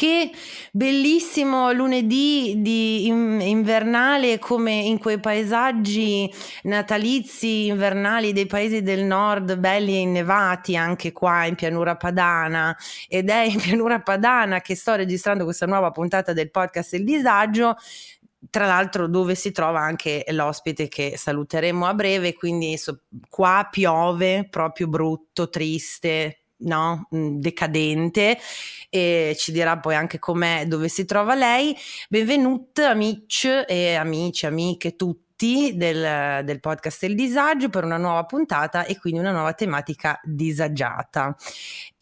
che bellissimo lunedì di invernale come in quei paesaggi natalizi invernali dei paesi del nord belli e innevati anche qua in pianura padana. Ed è in pianura padana che sto registrando questa nuova puntata del podcast Il disagio tra l'altro dove si trova anche l'ospite che saluteremo a breve, quindi so, qua piove proprio brutto, triste, no? Mm, decadente e ci dirà poi anche com'è, dove si trova lei. Benvenuti amici e amici, amiche tutti del, del podcast Il Disagio per una nuova puntata e quindi una nuova tematica disagiata.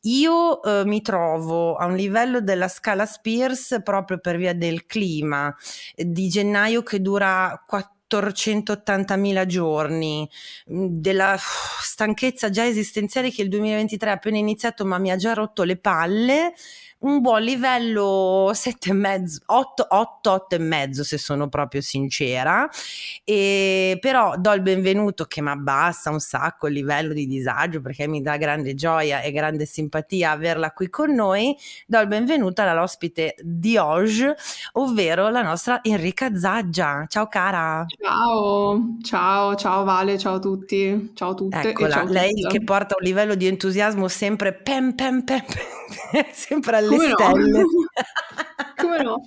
Io eh, mi trovo a un livello della scala Spears proprio per via del clima di gennaio che dura 480.000 giorni, della stanchezza già esistenziale che il 2023 è appena iniziato ma mi ha già rotto le palle un buon livello 7,5, 8, 8, 8 e mezzo se sono proprio sincera, e però do il benvenuto che mi abbassa un sacco il livello di disagio perché mi dà grande gioia e grande simpatia averla qui con noi, do il benvenuto alla ospite di oggi, ovvero la nostra Enrica Zaggia. Ciao cara! Ciao, ciao, ciao Vale, ciao a tutti, ciao a tutte. Eccola, ciao lei che porta un livello di entusiasmo sempre pem pem pem, sempre alle Come stelle. No? Come no?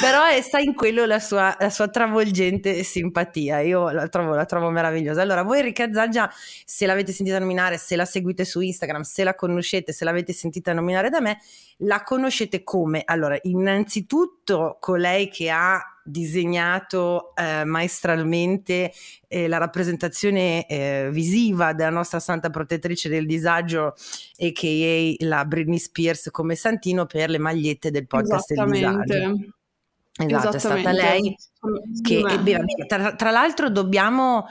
Però è, sta in quello la sua, la sua, travolgente simpatia, io la trovo, la trovo meravigliosa. Allora, voi Enrica Zaggia, se l'avete sentita nominare, se la seguite su Instagram, se la conoscete, se l'avete sentita nominare da me, la conoscete come? Allora, innanzitutto colei che ha disegnato eh, maestralmente eh, la rappresentazione eh, visiva della nostra santa protettrice del disagio a.k.a. la Britney Spears come santino per le magliette del podcast del disagio. Esatto, è stata lei che tra, tra, l'altro dobbiamo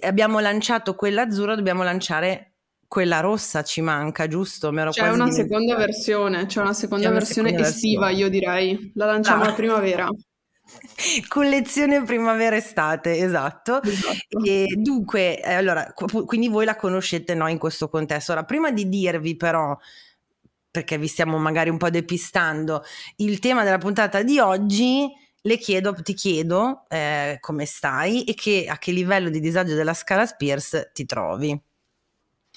abbiamo lanciato quella azzurra, dobbiamo lanciare quella rossa ci manca, giusto? c'è una seconda versione, c'è una seconda c'è versione una seconda estiva, versione. io direi. La lanciamo ah. a primavera. Collezione primavera-estate, esatto. esatto. E dunque, eh, allora, quindi voi la conoscete no, in questo contesto. Ora, prima di dirvi però, perché vi stiamo magari un po' depistando, il tema della puntata di oggi, le chiedo, ti chiedo eh, come stai e che, a che livello di disagio della scala Spears ti trovi.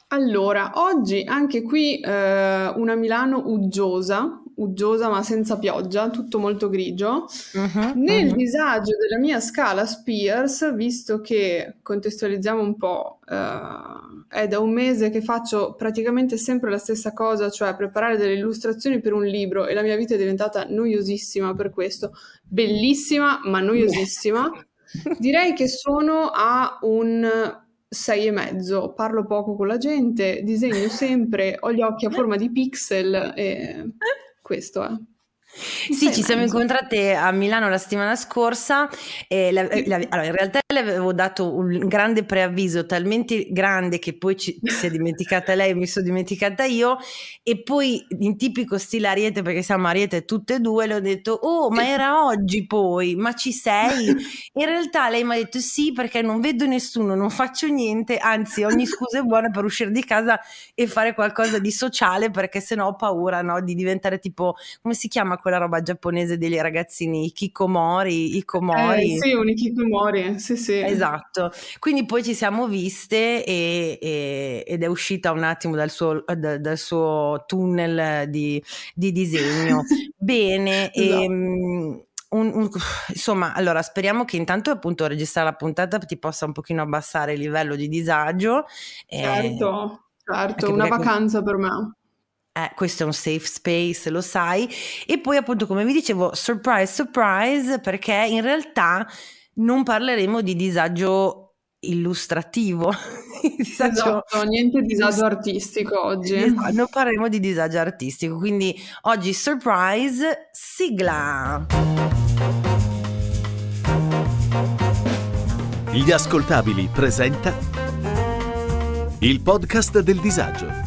Allora, oggi anche qui eh, una Milano uggiosa, uggiosa ma senza pioggia, tutto molto grigio. Uh-huh, Nel uh-huh. disagio della mia scala Spears, visto che contestualizziamo un po', eh, è da un mese che faccio praticamente sempre la stessa cosa, cioè preparare delle illustrazioni per un libro e la mia vita è diventata noiosissima per questo, bellissima ma noiosissima. Direi che sono a un sei e mezzo, parlo poco con la gente, disegno sempre, ho gli occhi a forma di pixel e questo è. Sì, ci siamo incontrate a Milano la settimana scorsa e la, la, allora, in realtà le avevo dato un grande preavviso talmente grande che poi ci, si è dimenticata lei e mi sono dimenticata io e poi in tipico stile Ariete perché siamo Ariete tutte e due le ho detto oh ma era oggi poi? Ma ci sei? In realtà lei mi ha detto sì perché non vedo nessuno, non faccio niente anzi ogni scusa è buona per uscire di casa e fare qualcosa di sociale perché sennò ho paura no, di diventare tipo come si chiama quella roba giapponese degli ragazzini, i kikomori, i komori. Eh, sì, un kikomori, sì sì. Esatto, quindi poi ci siamo viste e, e, ed è uscita un attimo dal suo, da, dal suo tunnel di, di disegno. Bene, esatto. e, um, un, un, insomma, allora speriamo che intanto appunto registrare la puntata ti possa un pochino abbassare il livello di disagio. Certo, eh, certo, una vacanza per me eh, questo è un safe space, lo sai. E poi appunto come vi dicevo, surprise, surprise, perché in realtà non parleremo di disagio illustrativo. disagio... Esatto, niente disagio artistico oggi. Esatto, non parleremo di disagio artistico, quindi oggi surprise, sigla. Gli ascoltabili presenta il podcast del disagio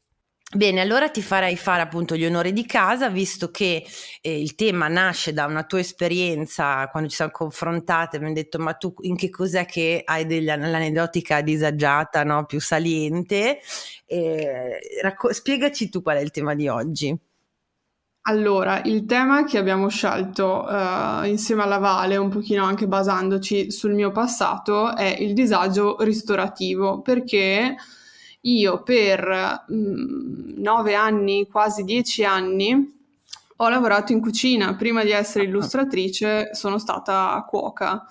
Bene, allora ti farei fare appunto gli onori di casa, visto che eh, il tema nasce da una tua esperienza quando ci siamo confrontate, mi hai detto ma tu in che cos'è che hai dell'aneddotica disagiata, no? più saliente? Eh, racco- spiegaci tu qual è il tema di oggi. Allora, il tema che abbiamo scelto uh, insieme alla Vale, un pochino anche basandoci sul mio passato, è il disagio ristorativo, perché io per mh, mm, nove anni, quasi dieci anni, ho lavorato in cucina. Prima di essere illustratrice sono stata cuoca.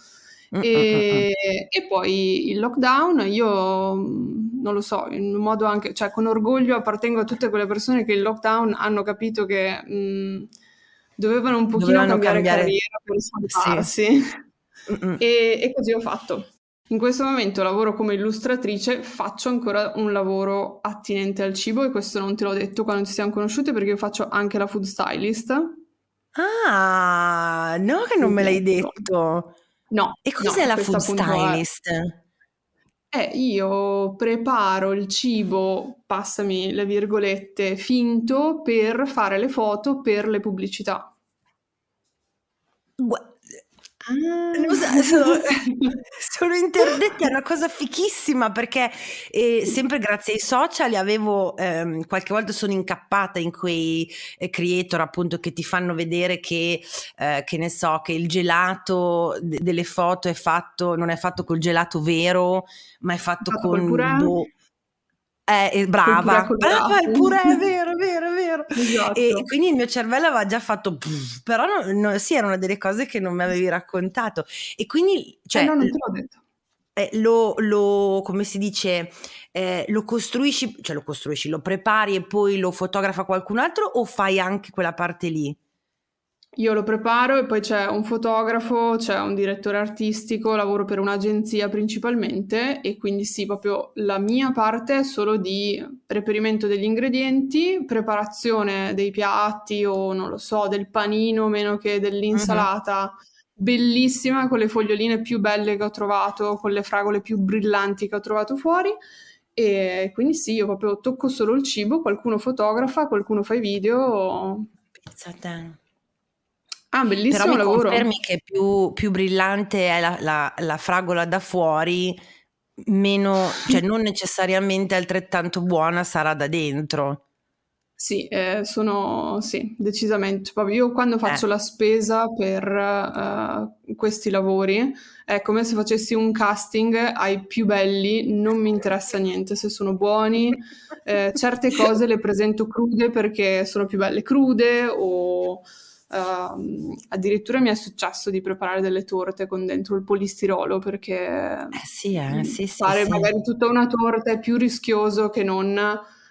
Mm, e, mm, e, poi il lockdown, io non lo so, in un modo anche, cioè con orgoglio appartengo a tutte quelle persone che il lockdown hanno capito che mh, dovevano un pochino Dovevano cambiare, cambiare carriera per salvarsi. Sì. E, e così ho fatto. In questo momento lavoro come illustratrice, faccio ancora un lavoro attinente al cibo e questo non te l'ho detto quando ci siamo conosciute perché io faccio anche la food stylist. Ah, no che non me l'hai detto. No. E cos'è no, la food stylist? Eh, io preparo il cibo, passami le virgolette, finto per fare le foto per le pubblicità. Gu- Ah. Sono, sono interdetti, è una cosa fichissima perché eh, sempre grazie ai social avevo, ehm, qualche volta sono incappata in quei eh, creator appunto che ti fanno vedere che, eh, che ne so, che il gelato d- delle foto è fatto, non è fatto col gelato vero, ma è fatto, fatto con... Boh, eh, brava, brava, il purè, è vero, è vero, è vero. Esatto. E quindi il mio cervello aveva già fatto, pff, però no, no, sì, erano delle cose che non mi avevi raccontato. E quindi, cioè, eh no, non te l'ho detto. Eh, lo, lo, come si dice, eh, lo costruisci, cioè lo costruisci, lo prepari e poi lo fotografa qualcun altro o fai anche quella parte lì? Io lo preparo e poi c'è un fotografo, c'è un direttore artistico, lavoro per un'agenzia principalmente e quindi sì, proprio la mia parte è solo di reperimento degli ingredienti, preparazione dei piatti o non lo so, del panino meno che dell'insalata. Uh-huh. Bellissima con le foglioline più belle che ho trovato, con le fragole più brillanti che ho trovato fuori. E quindi sì, io proprio tocco solo il cibo, qualcuno fotografa, qualcuno fa i video. Pizza te. Ah, bellissimo Però mi lavoro. confermi che più, più brillante è la, la, la, fragola da fuori, meno, cioè non necessariamente altrettanto buona sarà da dentro. Sì, eh, sono sì, decisamente. Io quando faccio eh. la spesa per uh, questi lavori è come se facessi un casting ai più belli, non mi interessa niente se sono buoni. Eh, certe cose le presento crude perché sono più belle crude o Uh, addirittura mi è successo di preparare delle torte con dentro il polistirolo perché eh sì, eh, sì, fare sì, magari tutta una torta è più rischioso che non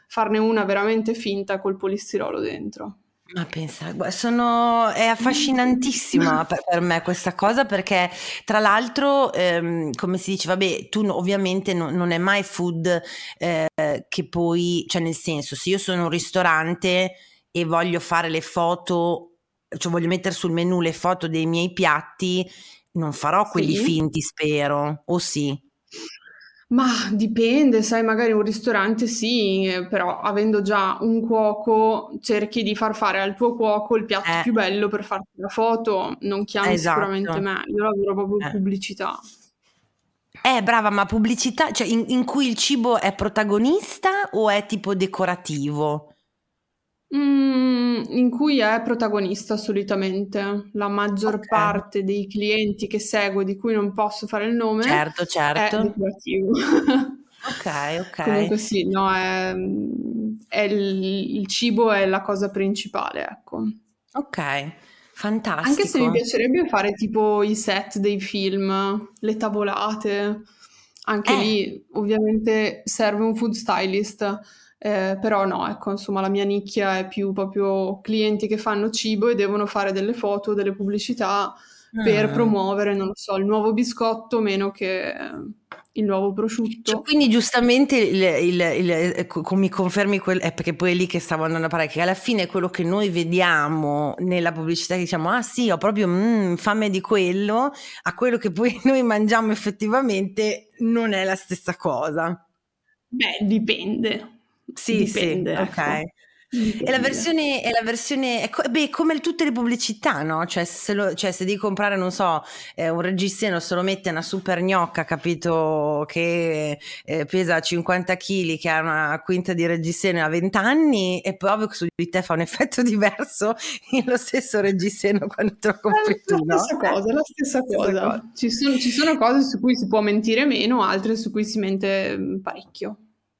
farne una veramente finta col polistirolo dentro. Ma pensa, sono, è affascinantissima per, per, me questa cosa perché tra l'altro, ehm, come si dice, vabbè, tu ovviamente no, non è mai food eh, che poi, cioè nel senso, se io sono un ristorante e voglio fare le foto cioè voglio mettere sul menù le foto dei miei piatti, non farò quelli sì. finti, spero, o sì? Ma dipende, sai, magari un ristorante sì, però avendo già un cuoco cerchi di far fare al tuo cuoco il piatto eh. più bello per farti la foto, non chiami esatto. sicuramente me, io lavoro proprio eh. pubblicità. Eh, brava, ma pubblicità, cioè in, in cui il cibo è protagonista o è tipo decorativo? Mm, in cui è protagonista solitamente. La maggior okay. parte dei clienti che seguo, di cui non posso fare il nome, certo, certo. è decorativo. ok, ok. Comunque sì, no, è, è il, il, cibo è la cosa principale, ecco. Ok, fantastico. Anche se mi piacerebbe fare tipo i set dei film, le tavolate. Anche eh. lì ovviamente serve un food stylist eh, però no, ecco, insomma, la mia nicchia è più proprio clienti che fanno cibo e devono fare delle foto, delle pubblicità per ah. promuovere, non lo so, il nuovo biscotto meno che il nuovo prosciutto. Cioè, quindi giustamente il, il, il, eh, mi confermi quel, è perché poi è lì che stavo andando a parlare, che alla fine quello che noi vediamo nella pubblicità che diciamo ah sì ho proprio mm, fame di quello, a quello che poi noi mangiamo effettivamente non è la stessa cosa. Beh, dipende. Sì, dipende, sì, ecco. ok. È la versione, è la versione è co- beh, come tutte le pubblicità, no? Cioè se, lo, cioè, se devi comprare, non so, eh, un reggiseno, se lo mette una super gnocca, capito, che eh, pesa 50 kg, che ha una quinta di reggiseno a 20 anni, è proprio che su di te fa un effetto diverso lo stesso reggiseno quando te lo compri tu, La stessa no? cosa, la stessa, cosa. Ci, sono, ci sono cose su cui si può mentire meno, altre su cui si mente mm, parecchio.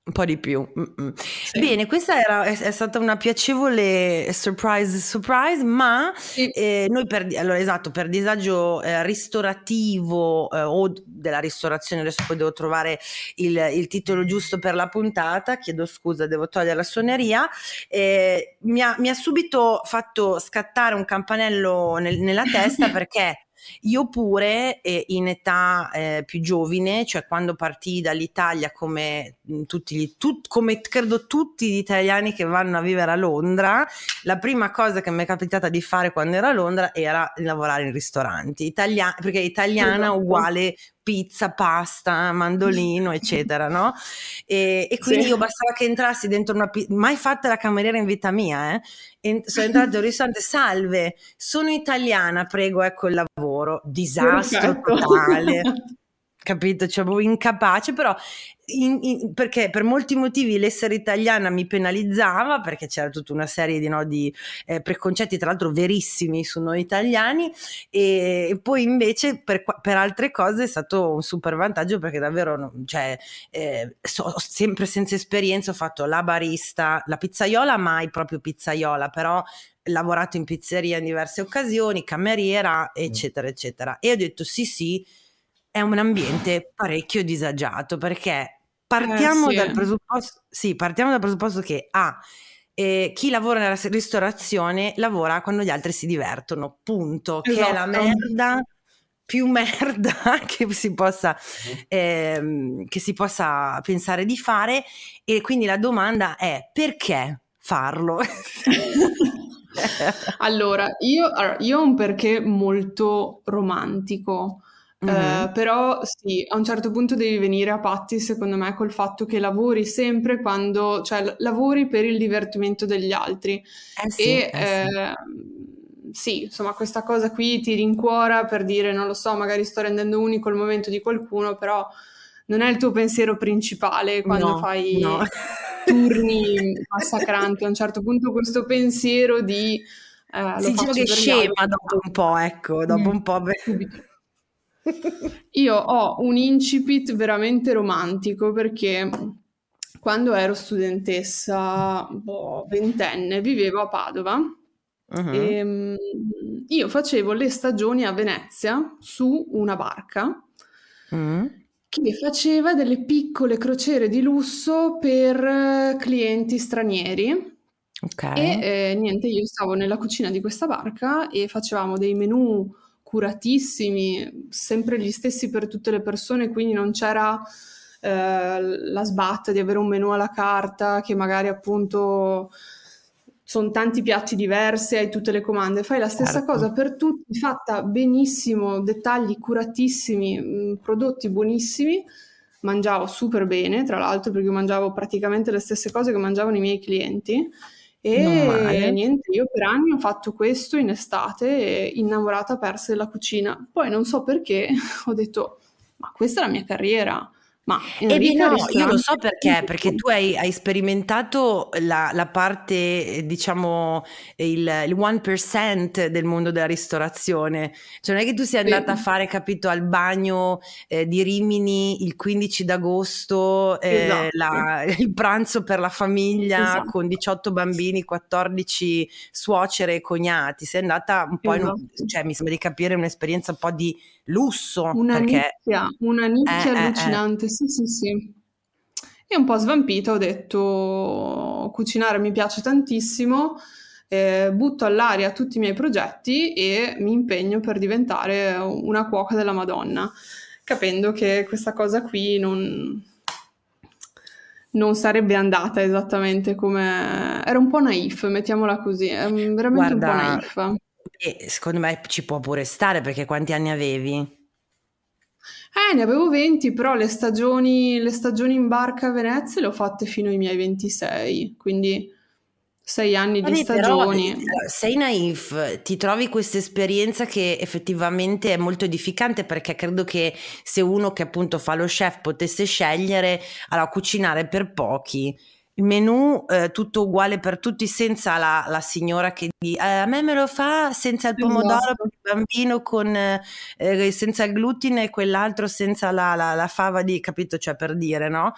Un po' di più. Sì. Bene, questa era, è, è, stata una piacevole surprise, surprise, ma sì. eh, noi per, allora, esatto, per disagio eh, ristorativo eh, o della ristorazione, adesso poi devo trovare il, il, titolo giusto per la puntata, chiedo scusa, devo togliere la suoneria, eh, mi ha, mi, ha, subito fatto scattare un campanello nel, nella testa perché io pure eh, in età eh, più giovane, cioè quando partii dall'Italia come mm, tutti gli, tut, come credo tutti gli italiani che vanno a vivere a Londra, la prima cosa che mi è capitata di fare quando ero a Londra era lavorare in ristoranti, Italia- perché italiana esatto. uguale pizza, pasta, mandolino, eccetera, no? E, e quindi sì. io bastava che entrassi dentro una pizza, mai fatta la cameriera in vita mia, eh? E sono entrata in un ristorante, salve, sono italiana, prego, ecco il lavoro, disastro Perfetto. totale. capito? Cioè, proprio incapace, però in, in, perché per molti motivi l'essere italiana mi penalizzava, perché c'era tutta una serie di, no, di eh, preconcetti, tra l'altro verissimi su noi italiani, e, e poi invece per, per, altre cose è stato un super vantaggio perché davvero, cioè, eh, so, sempre senza esperienza ho fatto la barista, la pizzaiola, mai proprio pizzaiola, però lavorato in pizzeria in diverse occasioni, cameriera, eccetera, eccetera. E ho detto sì, sì, è un ambiente parecchio disagiato perché partiamo, eh, sì. dal, presupposto, sì, partiamo dal presupposto che A. Eh, chi lavora nella ristorazione lavora quando gli altri si divertono, punto, esatto. che è la esatto. merda più merda che si, possa, eh, che si possa pensare di fare e quindi la domanda è perché farlo? allora, io, io ho un perché molto romantico. Mm-hmm. Uh, però sì, a un certo punto devi venire a patti, secondo me, col fatto che lavori sempre quando, cioè lavori per il divertimento degli altri. Eh sì, e eh sì. Eh, sì, insomma, questa cosa qui ti rincuora per dire, non lo so, magari sto rendendo unico il momento di qualcuno, però non è il tuo pensiero principale quando no, fai no. turni massacranti. A un certo punto questo pensiero di... Eh, si dice che scema dopo un po', ecco, dopo mm. un po'... Beh. Io ho un incipit veramente romantico perché quando ero studentessa, boh, ventenne, vivevo a Padova uh-huh. e um, io facevo le stagioni a Venezia su una barca uh-huh. che faceva delle piccole crociere di lusso per clienti stranieri. Okay. E eh, niente, io stavo nella cucina di questa barca e facevamo dei menù curatissimi, sempre gli stessi per tutte le persone, quindi non c'era eh, la sbatta di avere un menù alla carta che magari appunto sono tanti piatti diversi, hai tutte le comande, fai la stessa certo. cosa per tutti, fatta benissimo, dettagli curatissimi, mm, prodotti buonissimi. Mangiavo super bene, tra l'altro, perché mangiavo praticamente le stesse cose che mangiavano i miei clienti e niente, io per anni ho fatto questo in estate, innamorata persa della cucina. Poi non so perché ho detto, ma questa è la mia carriera. Ma eh beh, no, io lo so perché, perché tu hai, hai sperimentato la, la, parte, diciamo, il, il 1% del mondo della ristorazione. Cioè non è che tu sei andata sì. a fare, capito, al bagno eh, di Rimini il 15 d'agosto, eh, esatto. la, il pranzo per la famiglia esatto. con 18 bambini, 14 suocere e cognati. Sei andata un po' esatto. in, cioè mi sembra di capire un'esperienza un po' di lusso. Una perché... nicchia, una nicchia eh, eh, allucinante, eh, sì sì sì. E un po' svampita ho detto cucinare mi piace tantissimo, eh, butto all'aria tutti i miei progetti e mi impegno per diventare una cuoca della Madonna. capendo che questa cosa qui non, non sarebbe andata esattamente come... Era un po' naif, mettiamola così, è veramente Guarda, un po' naif. E secondo me ci può pure stare perché quanti anni avevi? Eh, ne avevo 20, però le stagioni, le stagioni in barca a Venezia le ho fatte fino ai miei 26, quindi sei anni Vabbè, di stagioni. Però, eh, sei naif, ti trovi questa esperienza che effettivamente è molto edificante perché credo che se uno che appunto fa lo chef potesse scegliere, allora cucinare per pochi il menù eh, tutto uguale per tutti senza la, la signora che di eh, a me me lo fa senza il pomodoro bambino con, eh, senza il glutine e quell'altro senza la, la, la, fava di capito? Cioè per dire no?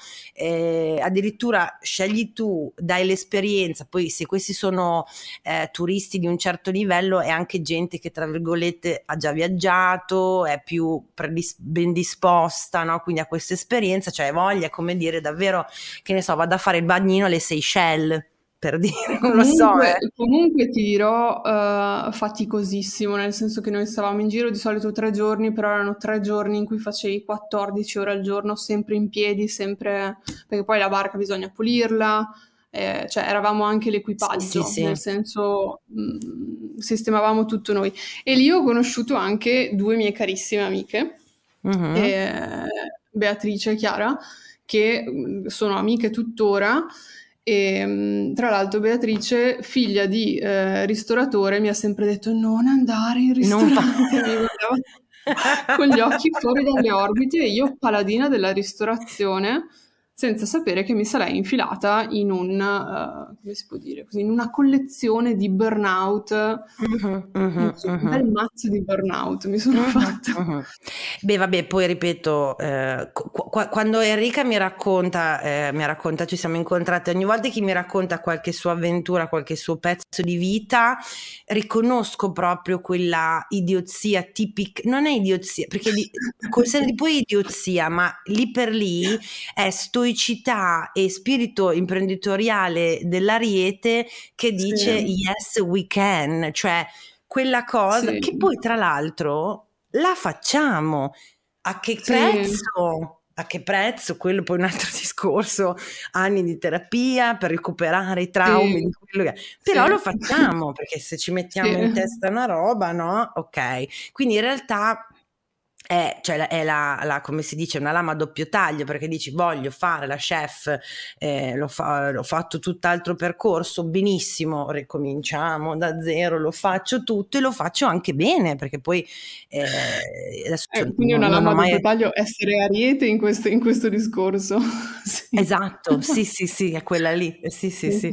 Addirittura scegli tu dai l'esperienza poi se questi sono eh, turisti di un certo livello è anche gente che tra virgolette ha già viaggiato è più predis- ben disposta no? quindi ha questa esperienza cioè voglia come dire davvero che ne so vado a fare il bagnino alle Seychelles per dire, non lo so. Eh. Comunque ti dirò uh, faticosissimo, nel senso che noi stavamo in giro di solito tre giorni, però erano tre giorni in cui facevi 14 ore al giorno, sempre in piedi, sempre... perché poi la barca bisogna pulirla, eh, cioè eravamo anche l'equipaggio, sì, sì, sì. nel senso mh, mm, sistemavamo tutto noi. E lì ho conosciuto anche due mie carissime amiche, uh-huh. eh, Beatrice e Chiara, che mm, sono amiche tuttora. E mm, tra l'altro Beatrice, figlia di eh, ristoratore, mi ha sempre detto non andare in ristorante, con gli occhi fuori dalle orbite e io paladina della ristorazione senza sapere che mi sarei infilata in un, uh, come si può dire così, in una collezione di burnout, uh-huh, uh-huh, un bel mazzo di burnout mi sono uh-huh, fatta. Beh, vabbè, poi ripeto, eh, qu- quando Enrica mi racconta, eh, mi racconta, ci siamo incontrate ogni volta che mi racconta qualche sua avventura, qualche suo pezzo di vita, riconosco proprio quella idiozia tipica, non è idiozia, perché di, di poi idiozia, ma lì per lì è stoicità stoicità e spirito imprenditoriale dell'Ariete che dice sì. yes we can, cioè quella cosa sì. che poi tra l'altro la facciamo. A che prezzo? a che prezzo, quello poi un altro discorso, anni di terapia per recuperare i traumi, sì, che... però sì. lo facciamo perché se ci mettiamo sì. in testa una roba, no? Ok, quindi in realtà è, cioè, è la, la, come si dice, una lama a doppio taglio perché dici voglio fare la chef, eh, l'ho, fa, l'ho, fatto tutt'altro percorso, benissimo, ricominciamo da zero, lo faccio tutto e lo faccio anche bene perché poi eh, eh, quindi non, una lama a mai... doppio taglio essere ariete in questo, in questo discorso. sì. Esatto, sì sì sì, è quella lì, sì sì sì.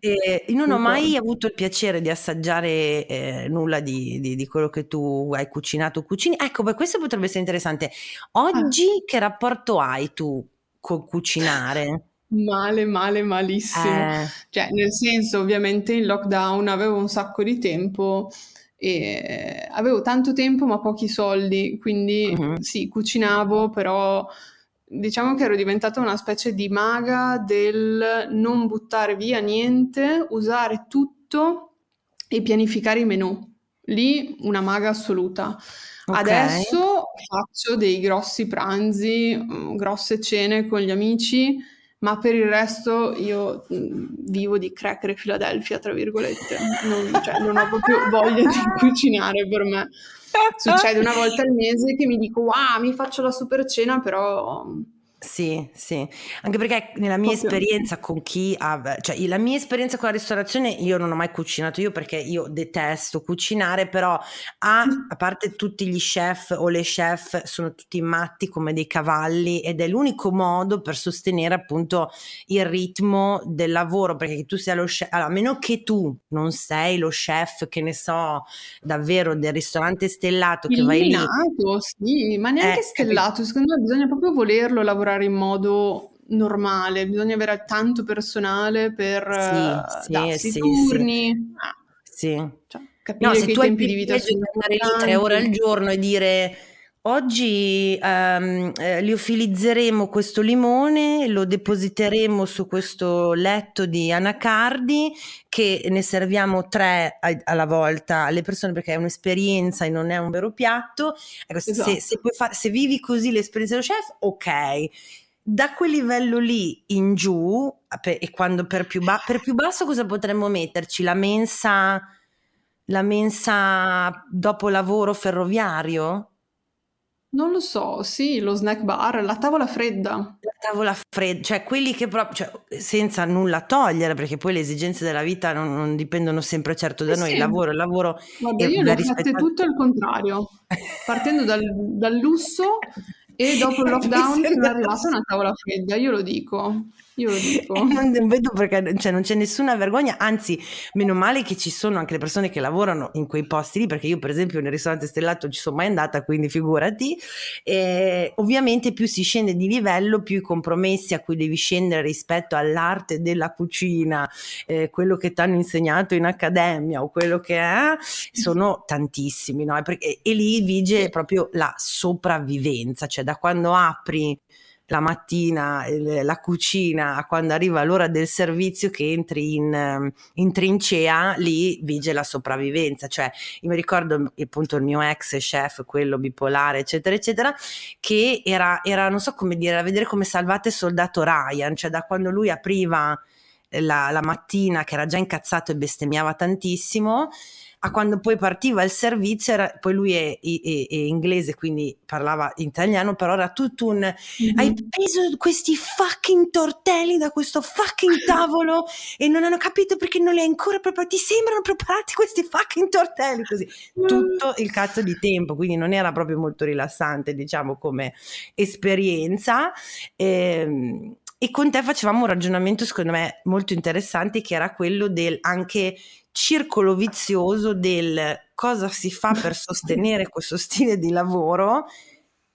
E non ho mai avuto il piacere di assaggiare eh, nulla di, di, di, quello che tu hai cucinato, cucini. Ecco, beh, questo potrebbe potrebbe essere interessante. Oggi ah. che rapporto hai tu col cucinare? Male, male, malissimo. Eh. Cioè, nel senso, ovviamente in lockdown avevo un sacco di tempo e avevo tanto tempo ma pochi soldi, quindi uh-huh. sì, cucinavo, però diciamo che ero diventata una specie di maga del non buttare via niente, usare tutto e pianificare i menù. Lì una maga assoluta. Okay. Adesso faccio dei grossi pranzi, mm, grosse cene con gli amici, ma per il resto io mm, vivo di cracker e Philadelphia, tra virgolette. Non, cioè, non ho proprio voglia di cucinare per me. Succede una volta al mese che mi dico, wow, mi faccio la super cena, però sì, sì, anche perché nella mia Proprio. esperienza con chi ha, cioè la mia esperienza con la ristorazione, io non ho mai cucinato io perché io detesto cucinare, però a, a parte tutti gli chef o le chef sono tutti matti come dei cavalli ed è l'unico modo per sostenere appunto il ritmo del lavoro, perché tu sia lo chef, allora, a meno che tu non sei lo chef, che ne so, davvero del ristorante stellato che vai lì. sì, ma neanche eh, stellato, secondo me bisogna proprio volerlo lavorare lavorare in modo normale, bisogna avere tanto personale per sì, uh, sì, sì, turni. Sì. Ah. Cioè, capire no, se tu hai tempi di vita sono lì tre ore al giorno e dire Oggi ehm, eh, liofilizzeremo questo limone, lo depositeremo su questo letto di anacardi che ne serviamo tre a- alla volta alle persone perché è un'esperienza e non è un vero piatto. Ecco, esatto. se, se, fa- se vivi così l'esperienza dello chef, ok. Da quel livello lì in giù, e quando per più, ba- per più basso cosa potremmo metterci? La mensa, la mensa dopo lavoro ferroviario? Non lo so, sì, lo snack bar, la tavola fredda. La tavola fredda, cioè quelli che proprio, cioè, senza nulla togliere, perché poi le esigenze della vita non, non dipendono sempre certo da eh noi, il lavoro, il lavoro... Guarda, io le ho fatte tutto al contrario, partendo dal, dal lusso e dopo il lockdown è arrivata una tavola fredda, io lo dico. Io lo dico. non vedo perché cioè, non c'è nessuna vergogna, anzi, meno male che ci sono anche le persone che lavorano in quei posti lì, perché io, per esempio, nel ristorante stellato ci sono mai andata, quindi figurati. E, ovviamente, più si scende di livello, più i compromessi a cui devi scendere rispetto all'arte della cucina, eh, quello che ti hanno insegnato in accademia o quello che è, sono tantissimi, no? E, e lì vige proprio la sopravvivenza, cioè da quando apri la mattina, la cucina, quando arriva l'ora del servizio che entri in, ehm, in trincea, lì vige la sopravvivenza. Cioè, io mi ricordo appunto il mio ex chef, quello bipolare, eccetera, eccetera, che era, era non so come dire, a vedere come salvate soldato Ryan, cioè da quando lui apriva la, la mattina, che era già incazzato e bestemmiava tantissimo, a quando poi partiva il servizio, era, poi lui è, è, è, inglese, quindi parlava italiano, però era tutto un... Mm-hmm. Hai preso questi fucking tortelli da questo fucking tavolo e non hanno capito perché non li hai ancora preparati, ti sembrano preparati questi fucking tortelli, così. Tutto il cazzo di tempo, quindi non era proprio molto rilassante, diciamo, come esperienza. Ehm, e con te facevamo un ragionamento secondo me molto interessante che era quello del anche circolo vizioso del cosa si fa per sostenere questo stile di lavoro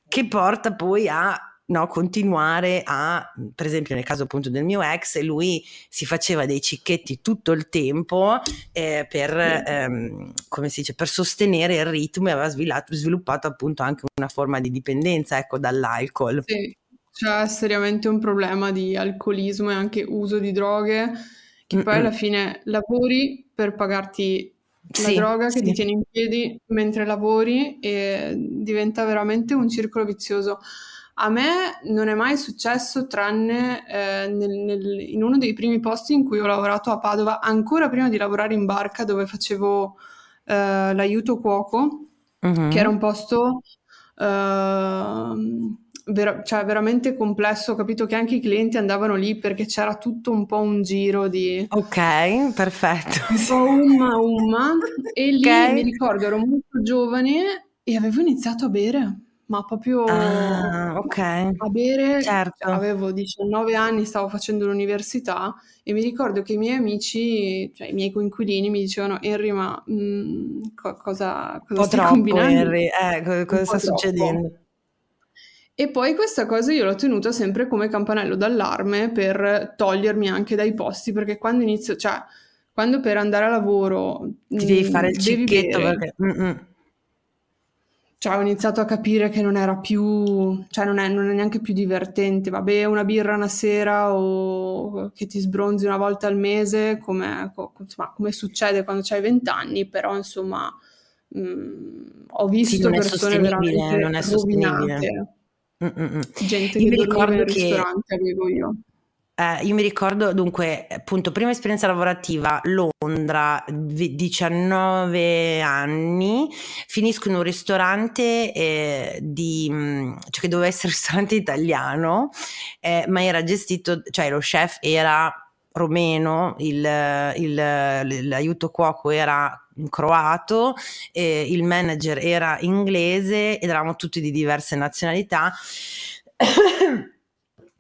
che porta poi a no, continuare a, per esempio nel caso appunto del mio ex, lui si faceva dei cicchetti tutto il tempo eh, per, ehm, come si dice, per sostenere il ritmo e aveva sviluppato, sviluppato appunto anche una forma di dipendenza ecco, dall'alcol. Sì, c'è seriamente un problema di alcolismo e anche uso di droghe che poi alla fine lavori per pagarti la sì, droga che sì. ti tiene in piedi mentre lavori e diventa veramente un circolo vizioso. A me non è mai successo tranne eh, nel, nel, in uno dei primi posti in cui ho lavorato a Padova, ancora prima di lavorare in barca dove facevo eh, l'aiuto cuoco, uh-huh. che era un posto... Uh, ver- cioè, veramente complesso. Ho capito che anche i clienti andavano lì perché c'era tutto un po' un giro di... Ok, perfetto. Un po' umma umma. E lì okay. mi ricordo ero molto giovane e avevo iniziato a bere. Ma proprio ah, okay. a bere, certo. avevo 19 anni, stavo facendo l'università e mi ricordo che i miei amici, cioè i miei coinquilini mi dicevano Henry ma mh, mm, co- cosa, cosa stai troppo, combinando? Henry, eh, cosa sta troppo. succedendo? E poi questa cosa io l'ho tenuta sempre come campanello d'allarme per togliermi anche dai posti, perché quando inizio, cioè, quando per andare a lavoro ti devi fare il cicchetto perché... Cioè, ho iniziato a capire che non era più, cioè non è, non è neanche più divertente, vabbè, una birra una sera o che ti sbronzi una volta al mese, come, insomma, come succede quando hai vent'anni, però insomma mh, ho visto sì, persone veramente non è sostenibile. Gente io che mi ricordo che ristorante avevo io. Eh, io mi ricordo dunque, appunto, prima esperienza lavorativa, Londra, 19 anni, finisco in un ristorante eh, di, mm, cioè che doveva essere un ristorante italiano, eh, ma era gestito, cioè lo chef era romeno, il, il, l'aiuto cuoco era croato, eh, il manager era inglese ed eravamo tutti di diverse nazionalità.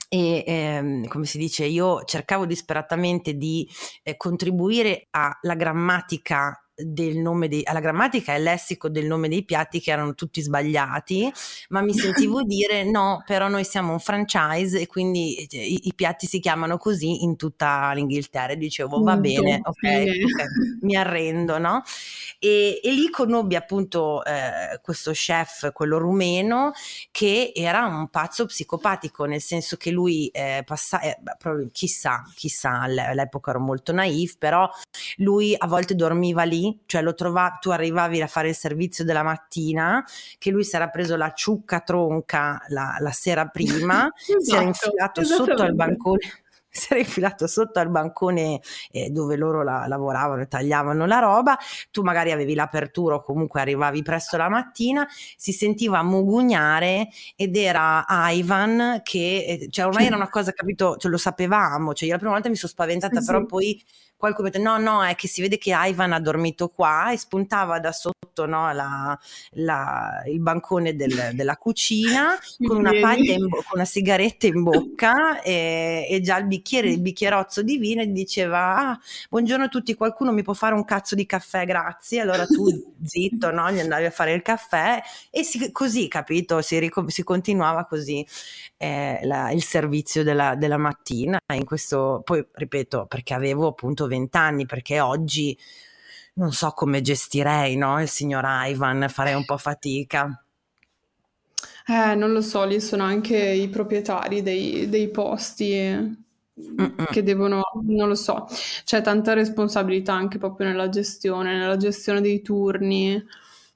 e ehm, come si dice, io cercavo disperatamente di eh, contribuire alla grammatica del nome dei, alla grammatica e lessico del nome dei piatti che erano tutti sbagliati, ma mi sentivo dire no, però noi siamo un franchise e quindi cioè, i, i piatti si chiamano così in tutta l'Inghilterra e dicevo va bene, ok, okay mi arrendo, no? E, e lì conobbi appunto eh, questo chef, quello rumeno, che era un pazzo psicopatico, nel senso che lui eh, passava, eh, chissà, chissà, all'epoca ero molto naif, però lui a volte dormiva lì, cioè lo trovavi, tu arrivavi a fare il servizio della mattina, che lui si era preso la ciucca tronca la, la sera prima, esatto, si era infilato sotto al bancone si era infilato sotto al bancone eh, dove loro la, lavoravano e tagliavano la roba, tu magari avevi l'apertura o comunque arrivavi presto la mattina, si sentiva mugugnare ed era Ivan che, eh, cioè ormai era una cosa, capito, cioè, lo sapevamo, cioè io la prima volta mi sono spaventata, sì, però poi qualcuno detto no, no, è che si vede che Ivan ha dormito qua e spuntava da sotto no, la, la, il bancone del, della cucina con una paglia, in bo- con una sigaretta in bocca e, e, già il bicchiere, il bicchierozzo di vino e diceva ah, buongiorno a tutti, qualcuno mi può fare un cazzo di caffè, grazie. Allora tu zitto, no, gli andavi a fare il caffè e si, così, capito, si, ric- si continuava così eh, la, il servizio della, della mattina. In questo, poi ripeto, perché avevo appunto 20 anni, perché oggi non so come gestirei no? il signor Ivan, farei un po' fatica. Eh, non lo so, lì sono anche i proprietari dei, dei posti che devono, non lo so, c'è tanta responsabilità anche proprio nella gestione, nella gestione dei turni.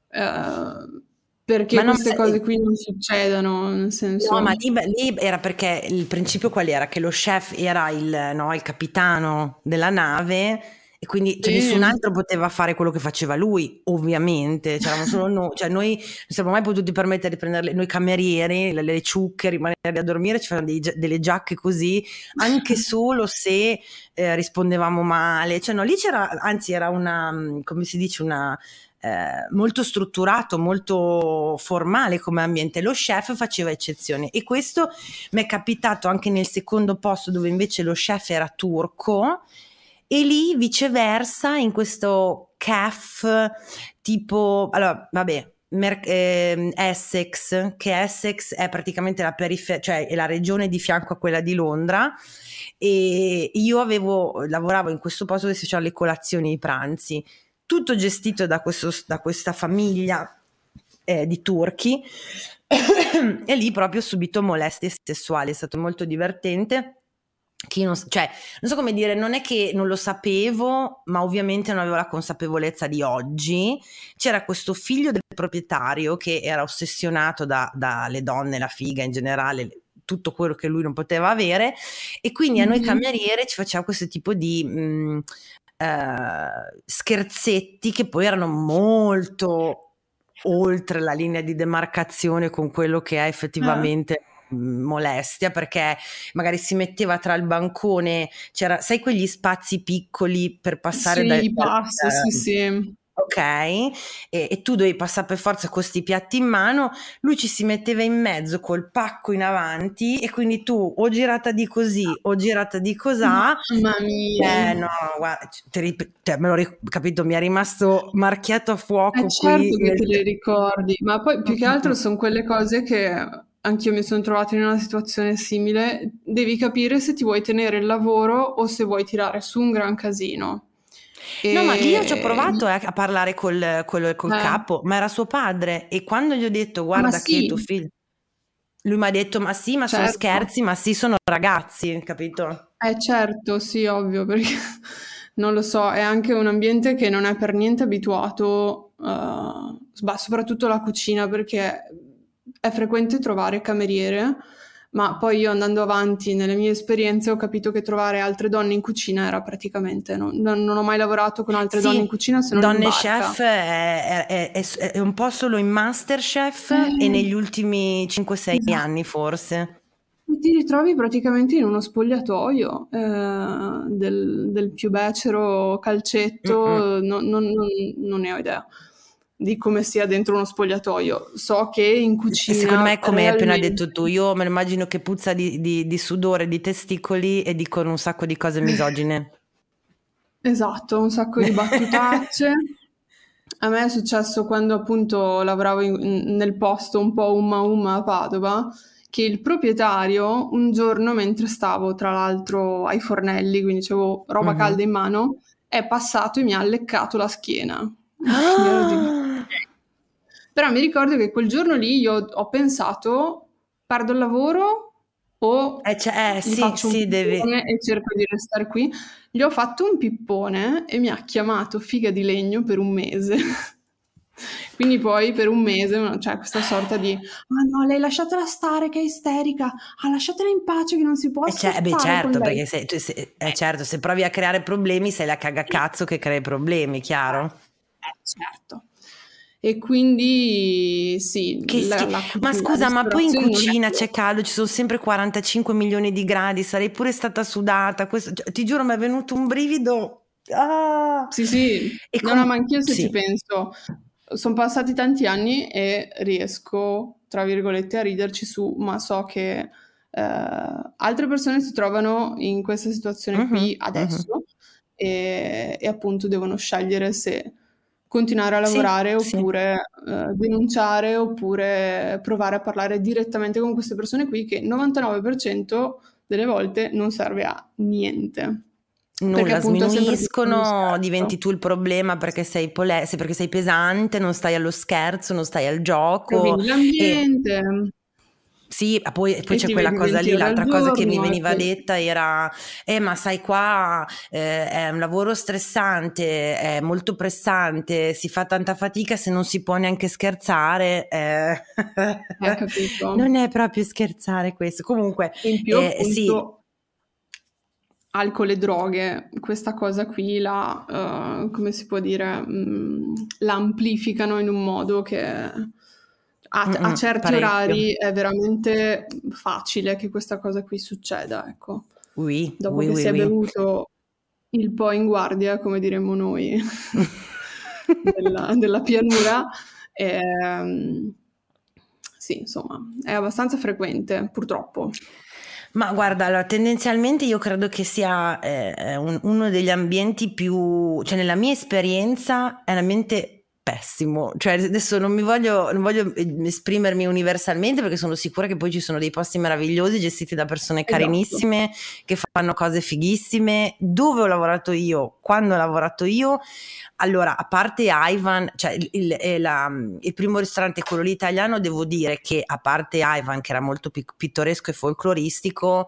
Eh, perché ma queste cose qui non succedono, nel senso... No, ma lì, lì, era perché il principio qual era? Che lo chef era il, no, il capitano della nave e quindi cioè, nessun altro poteva fare quello che faceva lui, ovviamente. C'eravamo solo noi, cioè noi non siamo mai potuti permettere di prendere noi camerieri, le, le ciucche, rimanere a dormire, ci facevano dei, delle giacche così, anche solo se eh, rispondevamo male. Cioè no, lì c'era, anzi era una, come si dice, una eh, molto strutturato, molto formale come ambiente. Lo chef faceva eccezione e questo mi è capitato anche nel secondo posto dove invece lo chef era turco e lì viceversa in questo CAF tipo, allora vabbè, Mer- eh, Essex, che Essex è praticamente la periferia, cioè è la regione di fianco a quella di Londra e io avevo, lavoravo in questo posto dove si facevano le colazioni e i pranzi tutto gestito da, questo, da questa famiglia eh, di turchi e lì proprio subito molestie sessuali, è stato molto divertente. Non, cioè, non so come dire, non è che non lo sapevo, ma ovviamente non avevo la consapevolezza di oggi. C'era questo figlio del proprietario che era ossessionato dalle da donne, la figa in generale, tutto quello che lui non poteva avere e quindi a noi cameriere ci faceva questo tipo di mh, mm, eh, scherzetti che poi erano molto oltre la linea di demarcazione con quello che è effettivamente ah. molestia perché magari si metteva tra il bancone c'era sai quegli spazi piccoli per passare sì, dai passi, eh, sì, sì ok? E, e, tu dovevi passare per forza questi piatti in mano, lui ci si metteva in mezzo col pacco in avanti e quindi tu o girata di così o girata di cosà. Mamma mia! Eh no, guarda, te, te, me l'ho capito, mi è rimasto marchiato a fuoco. Eh certo che te le ricordi, ma poi più che altro sono quelle cose che anch'io mi sono trovata in una situazione simile, devi capire se ti vuoi tenere il lavoro o se vuoi tirare su un gran casino. E... No, ma io ci ho provato eh, a parlare col, col, col eh. capo, ma era suo padre. E quando gli ho detto, guarda sì. che tuo figlio... Lui mi ha detto, ma sì, ma certo. sono scherzi, ma sì, sono ragazzi, capito? Eh certo, sì, ovvio, perché non lo so, è anche un ambiente che non è per niente abituato, uh, soprattutto la cucina, perché è frequente trovare cameriere ma poi io andando avanti nelle mie esperienze ho capito che trovare altre donne in cucina era praticamente, non, non ho mai lavorato con altre sì, donne in cucina se non Donne in chef è, è, è, è, un po' solo in Masterchef eh. e negli ultimi 5-6 esatto. anni forse. E ti ritrovi praticamente in uno spogliatoio eh, del, del, più becero calcetto, mm-hmm. non, non, non ne ho idea di come sia dentro uno spogliatoio. So che in cucina. Secondo me, come realmente... hai appena detto tu, io me lo immagino che puzza di, di, di sudore, di testicoli e dicono un sacco di cose misogine. esatto, un sacco di battutacce. A me è successo quando appunto lavoravo in, nel posto un po' umma umma a Padova, che il proprietario un giorno mentre stavo tra l'altro ai fornelli, quindi avevo roba mm-hmm. calda in mano, è passato e mi ha leccato la schiena. Ah! Però mi ricordo che quel giorno lì io ho pensato, perdo il lavoro o eh, cioè, eh, sì, faccio sì, devi... e cerco di restare qui. Gli ho fatto un pippone e mi ha chiamato figa di legno per un mese. Quindi poi per un mese c'è cioè, questa sorta di ah no, lei lasciatela stare che è isterica, ah lasciatela in pace che non si può eh, cioè, beh certo, perché se, tu, se, eh, certo, se provi a creare problemi sei la cagacazzo che crea problemi, chiaro? Eh, certo. E quindi sì, la, la, ma scusa, ma poi in cucina c'è caldo, ci sono sempre 45 milioni di gradi, sarei pure stata sudata. Questo, cioè, ti giuro, mi è venuto un brivido. Ah! Sì, sì, e no, com- no, ma anch'io se sì. ci penso, sono passati tanti anni e riesco, tra virgolette, a riderci su, ma so che eh, altre persone si trovano in questa situazione uh-huh, qui adesso uh-huh. e, e appunto devono scegliere se continuare a lavorare sì, oppure sì. Uh, denunciare oppure provare a parlare direttamente con queste persone qui che il 99% delle volte non serve a niente. Nulla, sminuiscono, diventi tu il problema perché sei, pole- perché sei pesante, non stai allo scherzo, non stai al gioco. L'ambiente. E sì, poi, poi c'è quella cosa lì, l'altra cosa che mi veniva detta era, eh ma sai qua eh, è un lavoro stressante, è molto pressante, si fa tanta fatica se non si può neanche scherzare. Eh. non è proprio scherzare questo. Comunque, in più, eh, appunto, sì. alcol e droghe, questa cosa qui la, uh, come si può dire, mh, mm, la amplificano in un modo che a, a certi parecchio. orari è veramente facile che questa cosa qui succeda, ecco. Oui, Dopo oui, che oui, si è bevuto il po' in guardia, come diremmo noi, della, della, pianura, ehm, sì, insomma, è abbastanza frequente, purtroppo. Ma guarda, allora, tendenzialmente io credo che sia eh, un, uno degli ambienti più, cioè nella mia esperienza è un ambiente pessimo. Cioè, adesso non mi voglio, non voglio eh, esprimermi universalmente perché sono sicura che poi ci sono dei posti meravigliosi gestiti da persone esatto. carinissime che fanno cose fighissime. Dove ho lavorato io? Quando ho lavorato io? Allora, a parte Ivan, cioè il, il, eh, la, il primo ristorante, quello lì italiano, devo dire che a parte Ivan, che era molto pittoresco e folcloristico,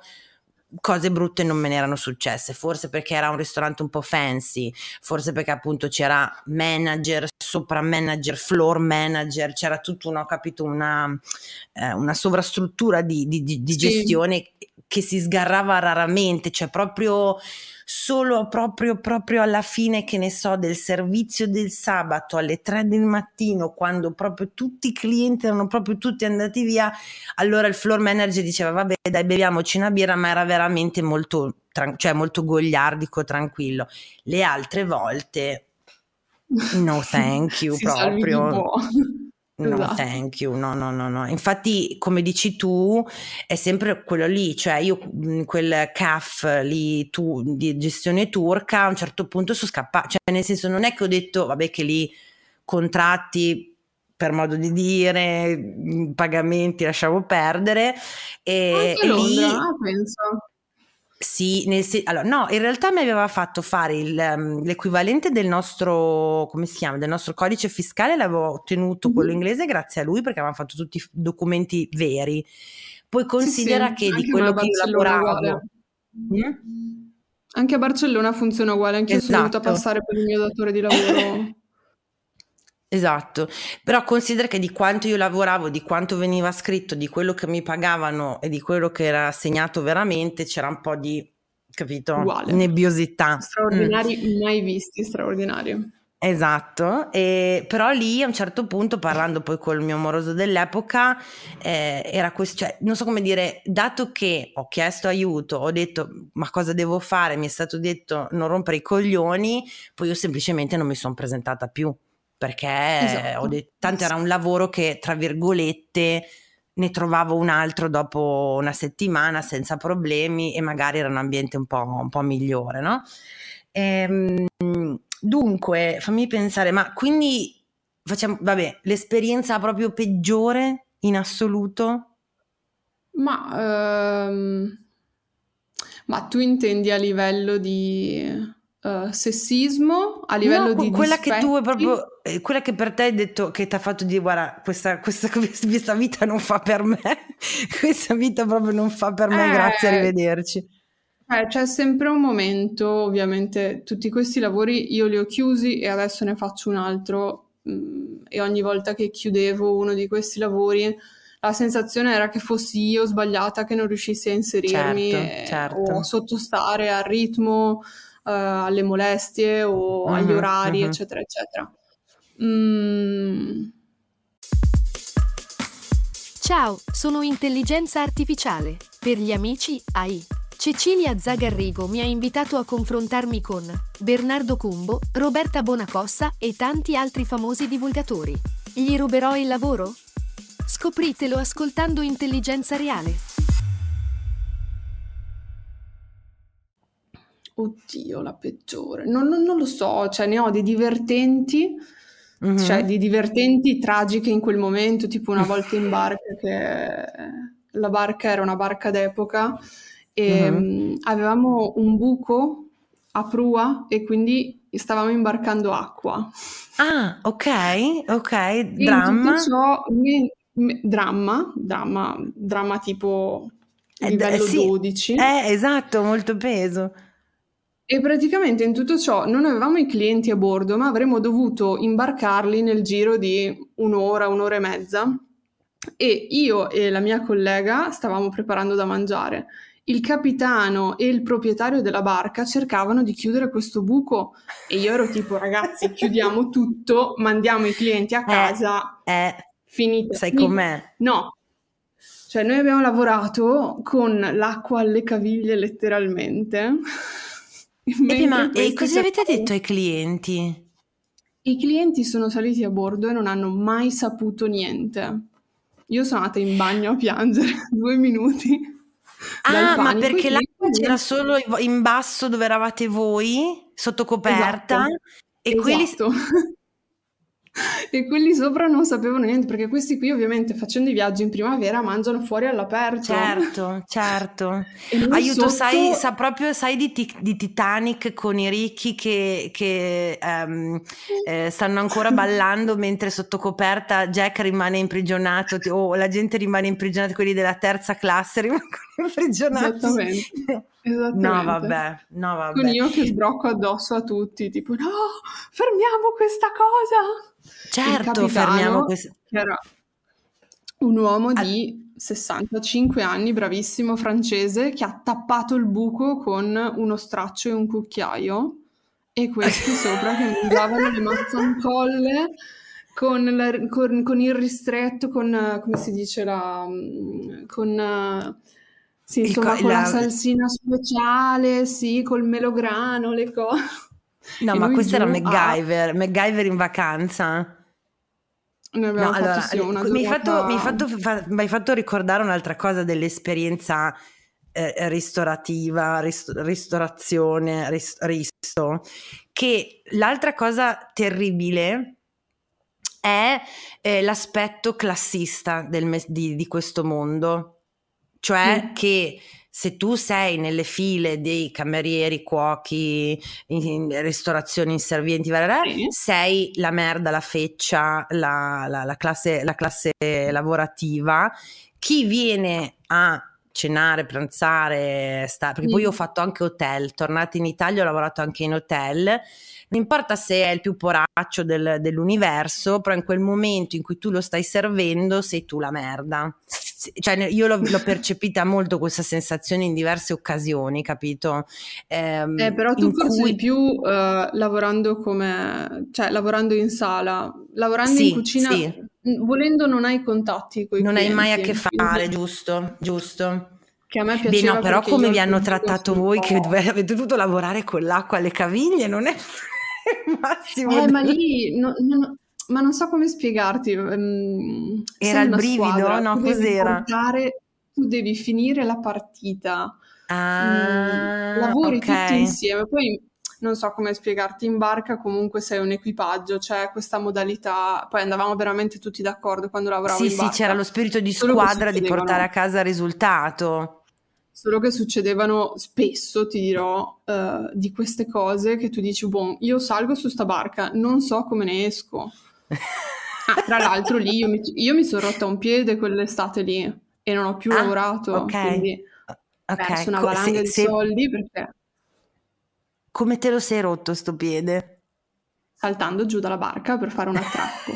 cose brutte non me ne erano successe, forse perché era un ristorante un po' fancy, forse perché appunto c'era manager, sopra manager, floor manager, c'era tutto, ho capito, una, eh, una sovrastruttura di, di, di, di sì. gestione che si sgarrava raramente, cioè proprio solo proprio, proprio alla fine, che ne so, del servizio del sabato alle 3 del mattino, quando proprio tutti i clienti erano proprio tutti andati via, allora il floor manager diceva vabbè dai beviamoci una birra, ma era veramente molto, cioè molto gogliardico, tranquillo. Le altre volte no thank you proprio. No, esatto. thank you, no, no, no, no. Infatti, come dici tu, è sempre quello lì, cioè io mm, quel CAF lì tu, di gestione turca a un certo punto sono scappata, cioè nel senso non è che ho detto, vabbè che lì contratti per modo di dire, mm, pagamenti lasciamo perdere e, e lì... Londra, penso. Sì, nel se- allora, no, in realtà mi aveva fatto fare il, um, l'equivalente del nostro, come si chiama, del nostro codice fiscale, l'avevo ottenuto quello inglese grazie a lui perché avevamo fatto tutti i documenti veri. Poi considera sì, sì, che di quello che io lavoravo... Mm? Anche a Barcellona funziona uguale, anche io esatto. sono dovuta passare per il mio datore di lavoro. Esatto, però considera che di quanto io lavoravo, di quanto veniva scritto, di quello che mi pagavano e di quello che era assegnato veramente, c'era un po' di, capito, Uguale. nebbiosità. Straordinari mm. mai visti, straordinario. Esatto, e, però lì a un certo punto, parlando poi col mio amoroso dell'epoca, eh, era questo, cioè, non so come dire, dato che ho chiesto aiuto, ho detto ma cosa devo fare, mi è stato detto non rompere i coglioni, poi io semplicemente non mi sono presentata più perché esatto. detto, tanto era un lavoro che, tra virgolette, ne trovavo un altro dopo una settimana senza problemi e magari era un ambiente un po', un po migliore, no? Ehm, dunque, fammi pensare, ma quindi facciamo, vabbè, l'esperienza proprio peggiore in assoluto? Ma, ehm, ma tu intendi a livello di uh, sessismo, a livello no, di quella dispetti? che tu è proprio, quella che per te hai detto che ti ha fatto dire guarda, questa, questa, questa, vita non fa per me, questa vita proprio non fa per me, eh, grazie, arrivederci. Eh, c'è sempre un momento, ovviamente tutti questi lavori io li ho chiusi e adesso ne faccio un altro mm, e ogni volta che chiudevo uno di questi lavori la sensazione era che fossi io sbagliata che non riuscissi a inserirmi certo, e, certo. o sottostare al ritmo, uh, alle molestie o uh-huh, agli orari, uh-huh. eccetera, eccetera. Mm. Ciao, sono intelligenza artificiale. Per gli amici AI. Cecilia Zagarrigo mi ha invitato a confrontarmi con Bernardo Cumbo, Roberta Bonacossa e tanti altri famosi divulgatori. Gli ruberò il lavoro? Scopritelo ascoltando Intelligenza Reale. Oddio, la peggiore. Non, non, non lo so, cioè ne ho di divertenti, mm-hmm. cioè di divertenti tragiche in quel momento, tipo una volta in barca che la barca era una barca d'epoca e mm-hmm. avevamo un buco a prua e quindi stavamo imbarcando acqua. Ah, ok, ok, dramma. Ciò, dramma, dramma, dramma tipo eh, livello eh, sì, 12. Eh, esatto, molto peso. E praticamente in tutto ciò non avevamo i clienti a bordo, ma avremmo dovuto imbarcarli nel giro di un'ora, un'ora e mezza. E io e la mia collega stavamo preparando da mangiare. Il capitano e il proprietario della barca cercavano di chiudere questo buco e io ero tipo ragazzi chiudiamo tutto, mandiamo i clienti a eh, casa. Eh, eh finita. Sai com'è? No. Cioè, noi abbiamo lavorato con l'acqua alle caviglie letteralmente. e, ma, e cosa avete detto ai clienti? I clienti sono saliti a bordo e non hanno mai saputo niente. Io sono andata in bagno a piangere due minuti. Ah, ma perché l'acqua c'era solo in basso dove eravate voi, sotto coperta, esatto. e esatto. quelli e quelli sopra non sapevano niente perché questi qui ovviamente facendo i viaggi in primavera mangiano fuori all'aperto. Certo certo. Aiuto sotto... sai, sa proprio sai di, di, Titanic con i ricchi che, che um, eh, stanno ancora ballando mentre sotto coperta Jack rimane imprigionato o la gente rimane imprigionata quelli della terza classe rimangono imprigionati. Esattamente Esattamente. No, vabbè, no, vabbè. Con io che sbrocco addosso a tutti, tipo, no, fermiamo questa cosa. Certo, fermiamo questo. Era un uomo di 65 anni, bravissimo francese, che ha tappato il buco con uno straccio e un cucchiaio e questi sopra che mangiavano le mazzancolle con, la, con, con, il ristretto, con, come si dice, la, con... Sì, insomma, co- con la... la salsina speciale, sì, col melograno, le cose. No, ma questo era MacGyver, a... MacGyver in vacanza. No, allora, sì, una mi, hai fatto, mi, hai fatto, fa, mi hai fatto ricordare un'altra cosa dell'esperienza eh, ristorativa, rist- ristorazione, rist- risto, che l'altra cosa terribile è eh, l'aspetto classista me- di, di, questo mondo, cioè mm. che se tu sei nelle file dei camerieri, cuochi, in, in ristorazioni, inservienti, sì. sei la merda, la feccia, la, la, la, classe, la classe lavorativa. Chi viene a cenare, pranzare, sta, perché mm. poi io ho fatto anche hotel, tornata in Italia ho lavorato anche in hotel non importa se è il più poraccio del, dell'universo, però in quel momento in cui tu lo stai servendo sei tu la merda. Cioè, io l'ho, l'ho percepita molto questa sensazione in diverse occasioni, capito? Eh, eh, però tu forse cui... di più uh, lavorando come, cioè lavorando in sala, lavorando sì, in cucina, sì. volendo non hai contatti con i Non clienti, hai mai a che fare, giusto, giusto. Che a me piaceva Beh, no, però come vi hanno trattato voi che avete dovuto lavorare con l'acqua alle caviglie, non è massimo. Eh, ma lì no, no, ma non so come spiegarti. Um, Era il brivido, squadra, no? Cos'era? Portare, tu devi finire la partita. Ah, mm, lavori okay. tutti insieme. Poi non so come spiegarti, in barca comunque sei un equipaggio, c'è questa modalità, poi andavamo veramente tutti d'accordo quando lavoravamo sì, in barca. Sì, c'era lo spirito di squadra di portare a casa il risultato. Solo che succedevano spesso, ti dirò, uh, di queste cose che tu dici, boh, io salgo su sta barca, non so come ne esco. Ah, tra l'altro lì io mi, io mi sono rotta un piede quell'estate lì e non ho più ah, lavorato, okay. quindi ho okay. perso una valanga se, di se... soldi perché... Come te lo sei rotto sto piede? Saltando giù dalla barca per fare un attracco.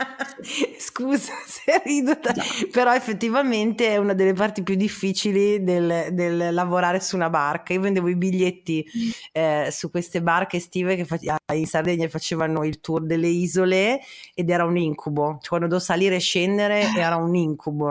Scusa se rido, da... però effettivamente è una delle parti più difficili del, del lavorare su una barca. Io vendevo i biglietti eh, su queste barche estive che face... in Sardegna facevano il tour delle isole ed era un incubo. Cioè, quando dovevo salire e scendere era un incubo.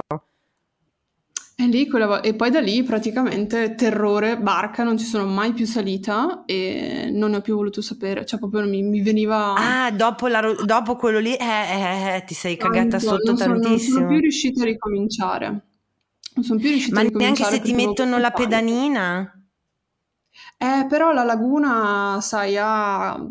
E, lì quella, e poi da lì praticamente terrore, barca, non ci sono mai più salita e non ne ho più voluto sapere, cioè proprio mi, mi veniva... Ah, dopo, la, dopo quello lì eh, eh, eh, ti sei cagata Tanto, sotto non sono, tantissimo. Non sono più riuscita a ricominciare. Non sono più riuscita Ma a ricominciare. Ma neanche se ti mettono la pedanina? Eh, però la laguna, sai, ha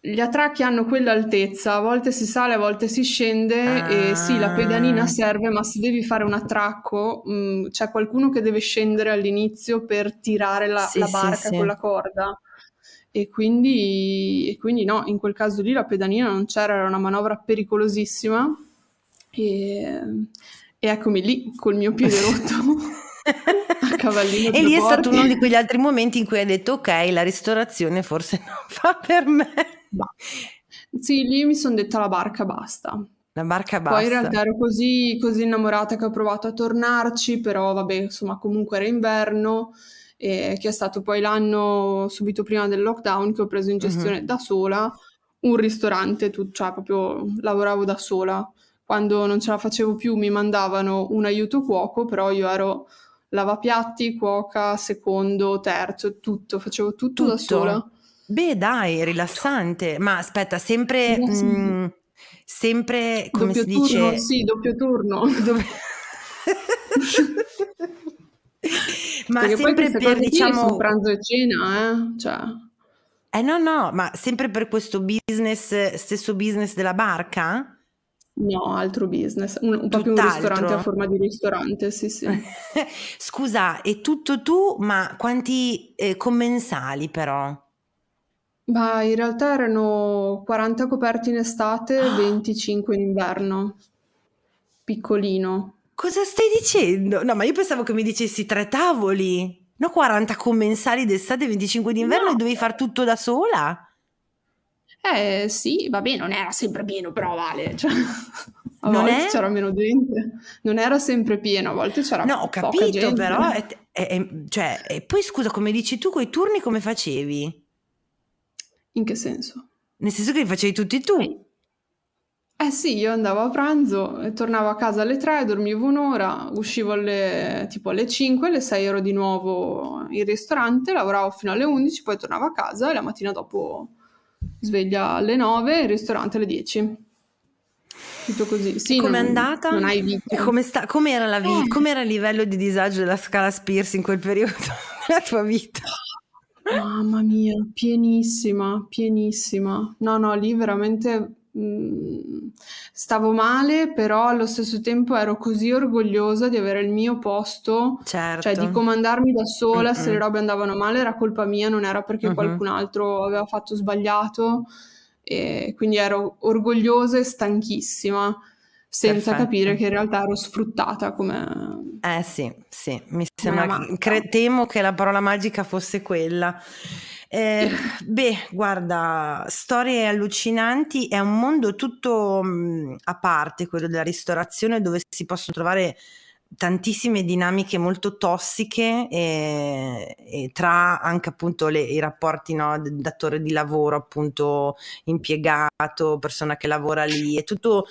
gli attracchi hanno quell'altezza, a volte si sale, a volte si scende ah. e sì, la pedalina serve, ma se devi fare un attracco mh, mm, c'è qualcuno che deve scendere all'inizio per tirare la, sì, la barca sì, con sì. la corda. E quindi, e quindi, no, in quel caso lì la pedalina non c'era, era una manovra pericolosissima e, e eccomi lì col mio piede rotto. e lì è stato uno di quegli altri momenti in cui hai detto ok la ristorazione forse non fa per me. Sì, lì mi sono detta la barca basta. La barca basta. Poi in realtà ero così, così innamorata che ho provato a tornarci, però vabbè, insomma, comunque era inverno, e che è stato poi l'anno subito prima del lockdown che ho preso in gestione uh-huh. da sola un ristorante, tu, cioè proprio lavoravo da sola. Quando non ce la facevo più mi mandavano un aiuto cuoco, però io ero lavapiatti, cuoca, secondo, terzo, tutto, facevo tutto, tutto. da sola. Beh, dai, rilassante. Ma aspetta, sempre, mh, mm, sempre come doppio si turno, dice? Sì, doppio turno. Dove... ma Perché sempre per diciamo pranzo e cena, eh? Cioè... Eh no, no, ma sempre per questo business, stesso business della barca? No, altro business, un, un proprio un ristorante a forma di ristorante, sì, sì. Scusa, è tutto tu, ma quanti eh, commensali però? Ma in realtà erano 40 coperti in estate e 25 in inverno. Piccolino. Cosa stai dicendo? No, ma io pensavo che mi dicessi tre tavoli. No, 40 commensali d'estate e 25 d'inverno no. e dovevi fare tutto da sola? Eh sì, vabbè, non era sempre pieno, però vale. Cioè, a non volte è? c'era meno gente. Non era sempre pieno, a volte c'era No, ho capito, però... È, è, cioè, e poi scusa, come dici tu, con i turni come facevi? In che senso? Nel senso che li facevi tutti tu. Eh sì, io andavo a pranzo e tornavo a casa alle 3, dormivo un'ora, uscivo alle, tipo alle 5, alle 6 ero di nuovo in ristorante, lavoravo fino alle 11, poi tornavo a casa e la mattina dopo sveglia alle 9 e il ristorante alle 10. Tutto così. Sì, com'è andata? Non hai vita. Come sta, com'era, la vi- eh. com'era il livello di disagio della scala Spears in quel periodo della tua vita? Mamma mia, pienissima, pienissima. No, no, lì veramente mh, stavo male, però allo stesso tempo ero così orgogliosa di avere il mio posto, certo. cioè di comandarmi da sola, mm-hmm. se le robe andavano male era colpa mia, non era perché mm-hmm. qualcun altro aveva fatto sbagliato, e quindi ero orgogliosa e stanchissima senza Perfetto. capire che in realtà ero sfruttata come... Eh sì, sì, mi sembra, cre- temo che la parola magica fosse quella. Eh, beh, guarda, storie allucinanti, è un mondo tutto mh, mm, a parte quello della ristorazione dove si possono trovare tantissime dinamiche molto tossiche e, e tra anche appunto le, i rapporti no, datore di lavoro, appunto impiegato, persona che lavora lì, è tutto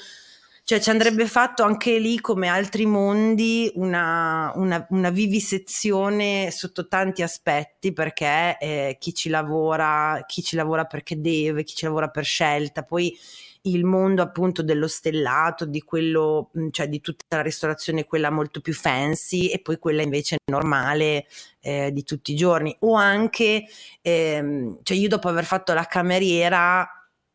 cioè ci andrebbe fatto anche lì, come altri mondi, una, una, una vivisezione sotto tanti aspetti, perché eh, chi ci lavora, chi ci lavora perché deve, chi ci lavora per scelta, poi il mondo appunto dello stellato, di quello, mm, cioè di tutta la ristorazione, quella molto più fancy e poi quella invece normale eh, di tutti i giorni. O anche, ehm, cioè io dopo aver fatto la cameriera,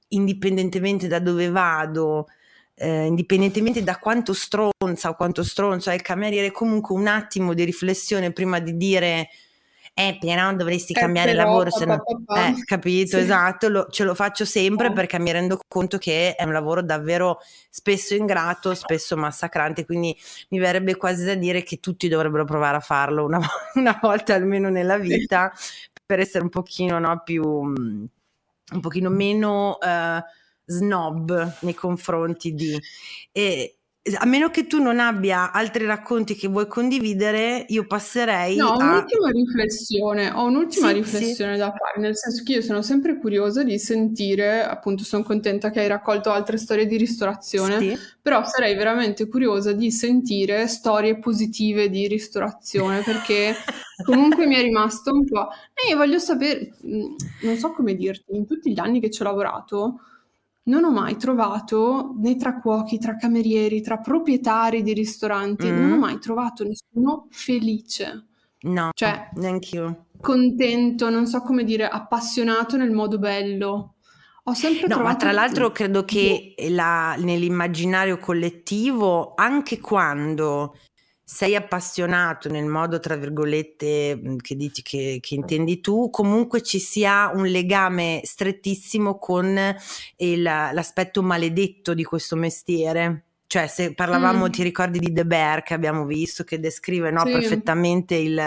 indipendentemente da dove vado, eh, indipendentemente da quanto stronza o quanto stronzo è il cameriere, comunque un attimo di riflessione prima di dire eh però dovresti eh, cambiare però, lavoro se no eh, capito sì. esatto lo, ce lo faccio sempre oh. perché mi rendo conto che è un lavoro davvero spesso ingrato spesso massacrante quindi mi verrebbe quasi da dire che tutti dovrebbero provare a farlo una, una volta almeno nella vita per essere un pochino no, più un pochino meno uh, snob nei confronti di e, a meno che tu non abbia altri racconti che vuoi condividere, io passerei No, ho a... un'ultima riflessione, ho un'ultima sì, riflessione sì. da fare, nel senso che io sono sempre curiosa di sentire, appunto sono contenta che hai raccolto altre storie di ristorazione, sì. però sarei veramente curiosa di sentire storie positive di ristorazione, perché comunque mi è rimasto un po'... E io voglio sapere, mm, non so come dirti, in tutti gli anni che ci ho lavorato non ho mai trovato né tra cuochi, tra camerieri, tra proprietari di ristoranti, mm. non ho mai trovato nessuno felice. No, cioè, neanch'io. Contento, non so come dire, appassionato nel modo bello. Ho sempre no, trovato... ma tra l'altro credo che la, nell'immaginario collettivo, anche quando sei appassionato nel modo, tra virgolette, mhmm, che dici che, che, intendi tu, comunque ci sia un legame strettissimo con il, l'aspetto maledetto di questo mestiere. Cioè, se parlavamo, mm. ti ricordi di The Bear che abbiamo visto, che descrive no, sì. perfettamente il,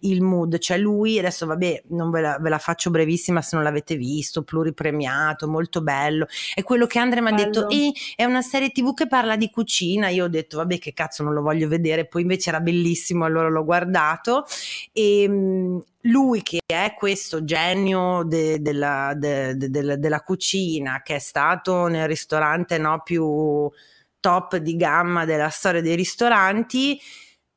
il, mood. Cioè, lui, adesso vabbè, non ve la, ve la, faccio brevissima se non l'avete visto, pluripremiato, molto bello. È quello che Andre mi ha detto, eh, è una serie tv che parla di cucina. Io ho detto, vabbè, che cazzo, non lo voglio vedere. Poi invece era bellissimo, allora l'ho guardato. E ehm, lui che è questo genio de, della, de, de, della cucina, che è stato nel ristorante no, più top di gamma della storia dei ristoranti,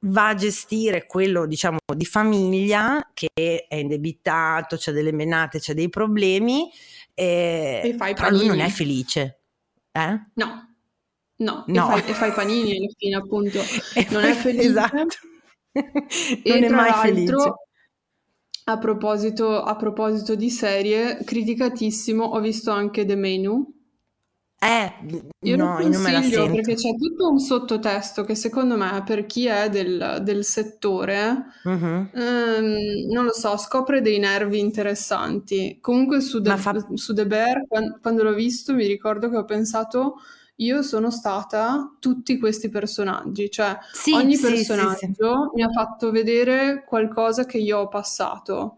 va a gestire quello diciamo di famiglia che è indebitato, c'è delle menate, c'è dei problemi, eh, e però lui non è felice. Eh? No, no, no. E, fai, e fai panini alla fine appunto, non è felice. Esatto. non è mai felice. A proposito, a proposito di serie, criticatissimo, ho visto anche The Menu eh, io no, lo consiglio perché c'è tutto un sottotesto che secondo me per chi è del, del settore, uh-huh. ehm, non lo so, scopre dei nervi interessanti. Comunque su The, fa... su The Bear, quando, quando l'ho visto, mi ricordo che ho pensato io sono stata tutti questi personaggi, cioè sì, ogni sì, personaggio sì, mi ha fatto vedere qualcosa che io ho passato.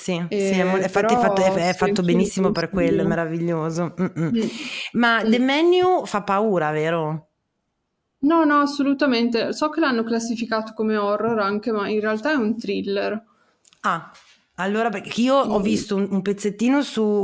Sì, sì, è, infatti è fatto, è, fatto benissimo per quello, è meraviglioso. Mm. Ma mm. The Menu fa paura, vero? No, no, assolutamente. So che l'hanno classificato come horror anche, ma in realtà è un thriller. Ah, allora perché io mm. ho visto un, un, pezzettino su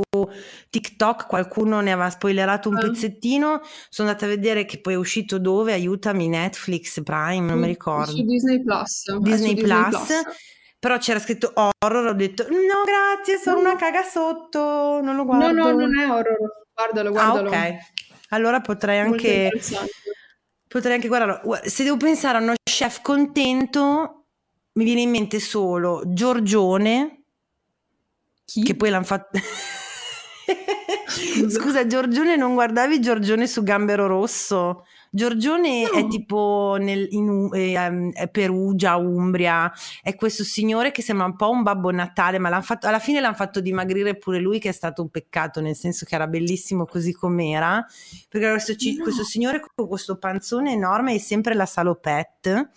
TikTok, qualcuno ne aveva spoilerato un ah. pezzettino, sono andata a vedere che poi è uscito dove, aiutami, Netflix, Prime, non mi ricordo. Su Disney Plus. Disney, Plus. Disney Plus però c'era scritto horror, ho detto no grazie, sono una caga sotto, non lo guardo. No, no, non è horror, guardalo, guardalo. Ah, ok, allora potrei anche, potrei anche guardarlo. Se devo pensare a uno chef contento, mi viene in mente solo Giorgione, Chi? che poi l'hanno fatto... Scusa, Giorgione, non guardavi Giorgione su Gambero Rosso? Giorgione no. è tipo nel, in eh, è Perugia, Umbria, è questo signore che sembra un po' un babbo Natale, ma fatto, alla fine l'hanno fatto dimagrire pure lui, che è stato un peccato, nel senso che era bellissimo così com'era, perché questo, no. questo signore con questo panzone enorme e sempre la salopette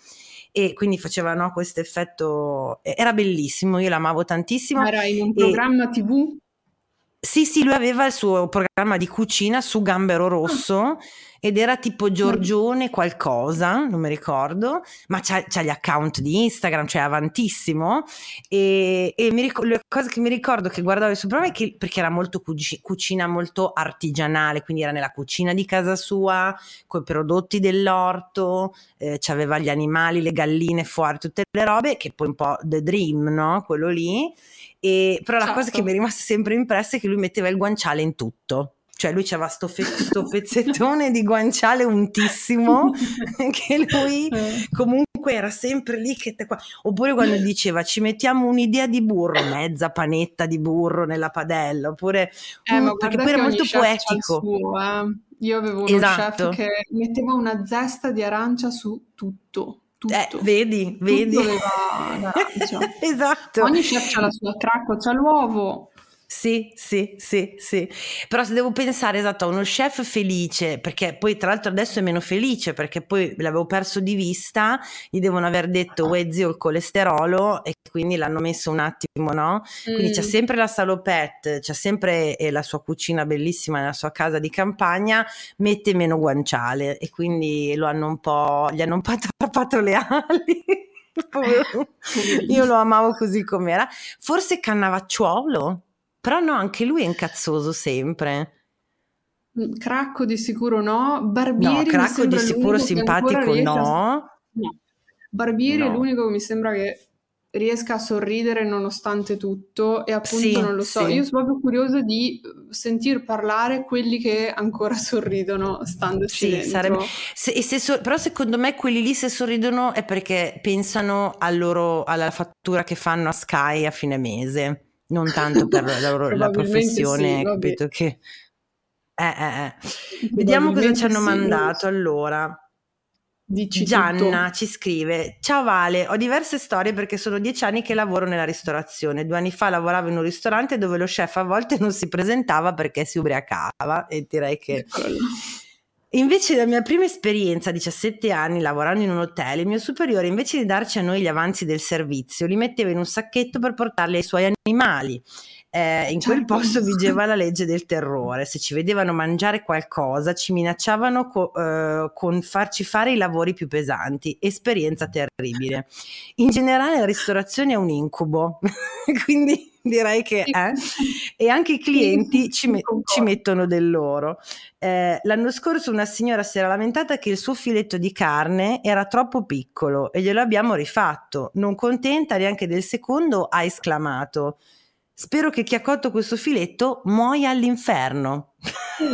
e quindi faceva no, questo effetto, era bellissimo, io l'amavo tantissimo. Era in un programma e, tv? Sì, sì, lui aveva il suo programma di cucina su Gambero Rosso. Ah ed era tipo Giorgione qualcosa, non mi ricordo, ma c'ha, c'ha gli account di Instagram, cioè avantissimo. E, e mi ricordo, le cose che mi ricordo che guardavo il suo programma è che, perché era molto cuci, cucina molto artigianale, quindi era nella cucina di casa sua, con i prodotti dell'orto, eh, aveva gli animali, le galline fuori, tutte le robe, che poi un po' the dream, no? Quello lì. E, però la certo. cosa che mi è rimasta sempre impressa è che lui metteva il guanciale in tutto cioè lui c'aveva sto, fe- sto pezzettone di guanciale untissimo che lui eh. comunque era sempre lì che te qua. oppure quando diceva ci mettiamo un'idea di burro mezza panetta di burro nella padella oppure eh, um, perché poi era molto poetico suo, eh. io avevo uno esatto. chef che metteva una zesta di arancia su tutto tutto. Eh, vedi, vedi. esatto. Ogni chef ha la sua traccia, c'ha l'uovo, sì, sì, sì, sì. Però se devo pensare esatto a uno chef felice, perché poi tra l'altro adesso è meno felice perché poi l'avevo perso di vista, gli devono aver detto uè zio il colesterolo e quindi l'hanno messo un attimo, no? Quindi mm. c'è sempre la salopette, c'è sempre eh, la sua cucina bellissima nella sua casa di campagna, mette meno guanciale e quindi lo hanno un po', gli hanno un po' attrappato le ali. Io lo amavo così com'era. Forse Cannavacciuolo? Però no, anche lui è incazzoso sempre. Mm, Cracco di sicuro no, Barbieri no, Cracco di sicuro simpatico no. no. Barbieri no. è l'unico che mi sembra che riesca a sorridere nonostante tutto e appunto sì, non lo so, sì. io sono proprio curiosa di sentir parlare quelli che ancora sorridono standoci sì, dentro. Sarebbe... Se, se so... però secondo me quelli lì se sorridono è perché pensano al loro, alla fattura che fanno a Sky a fine mese non tanto per la, la professione, sì, capito che... Eh, eh, eh. Vediamo cosa ci hanno sì, mandato. Allora, Dici Gianna tutto. ci scrive: Ciao Vale, ho diverse storie perché sono dieci anni che lavoro nella ristorazione. Due anni fa lavoravo in un ristorante dove lo chef a volte non si presentava perché si ubriacava e direi che. Invece la mia prima esperienza, a 17 anni, lavorando in un hotel, il mio superiore invece di darci a noi gli avanzi del servizio, li metteva in un sacchetto per portarli ai suoi animali. Eh, in quel certo. posto vigeva la legge del terrore. Se ci vedevano mangiare qualcosa, ci minacciavano co- eh, con farci fare i lavori più pesanti. Esperienza terribile. In generale, la ristorazione è un incubo, quindi direi che è. E anche i clienti ci, me- ci mettono del loro. Eh, l'anno scorso una signora si era lamentata che il suo filetto di carne era troppo piccolo e glielo abbiamo rifatto. Non contenta neanche del secondo, ha esclamato. Spero che chi ha cotto questo filetto muoia all'inferno.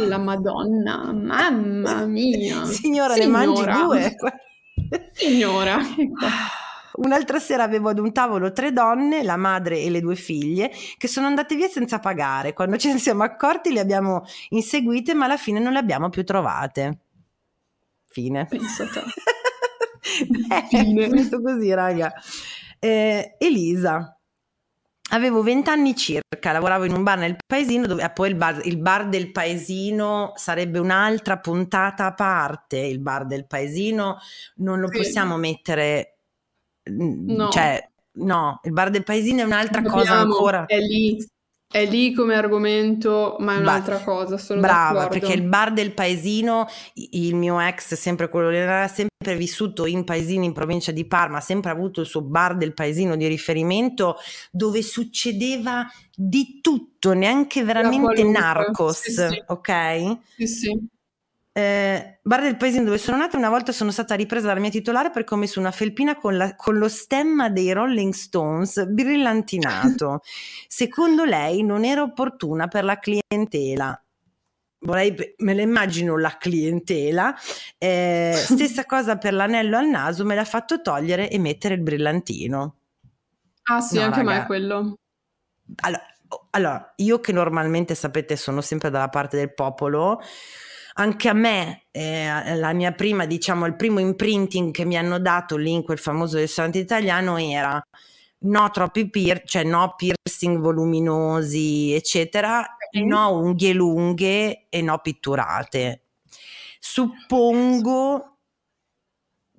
La Madonna, mamma mia. Signora, Signora. ne mangi due. Signora. Un'altra sera avevo ad un tavolo tre donne, la madre e le due figlie, che sono andate via senza pagare. Quando ce ne siamo accorti le abbiamo inseguite, ma alla fine non le abbiamo più trovate. Fine. Pensate. eh, Fine. È finito così, raga. Eh, Elisa. Avevo vent'anni circa, lavoravo in un bar nel paesino, dove ah, poi il bar, il bar, del paesino sarebbe un'altra puntata a parte. Il bar del paesino non lo sì. possiamo mettere No. Cioè, no, il bar del paesino è un'altra Dobbiamo, cosa ancora. È lì, è lì come argomento, ma è un'altra ba- cosa. Sono brava, d'accordo. perché il bar del paesino, il mio ex, sempre quello lì, era sempre vissuto in paesino in provincia di Parma, ha sempre avuto il suo bar del paesino di riferimento dove succedeva di tutto, neanche veramente narcos, sì, sì. ok? Sì, sì. Eh, bar del paesino dove sono nata, una volta sono stata ripresa dalla mia titolare perché ho messo una felpina con, la, con lo stemma dei Rolling Stones brillantinato. Secondo lei non era opportuna per la clientela. Vorrei, me la immagino la clientela. Eh, stessa cosa per l'anello al naso, me l'ha fatto togliere e mettere il brillantino. Ah sì, no, anche a me quello. Allora, allora, io che normalmente sapete sono sempre dalla parte del popolo, anche a me, eh, la mia prima, diciamo, il primo imprinting che mi hanno dato lì in quel famoso ristorante italiano era no troppi pier, cioè no piercing voluminosi, eccetera, okay. no unghie lunghe e no pitturate. Suppongo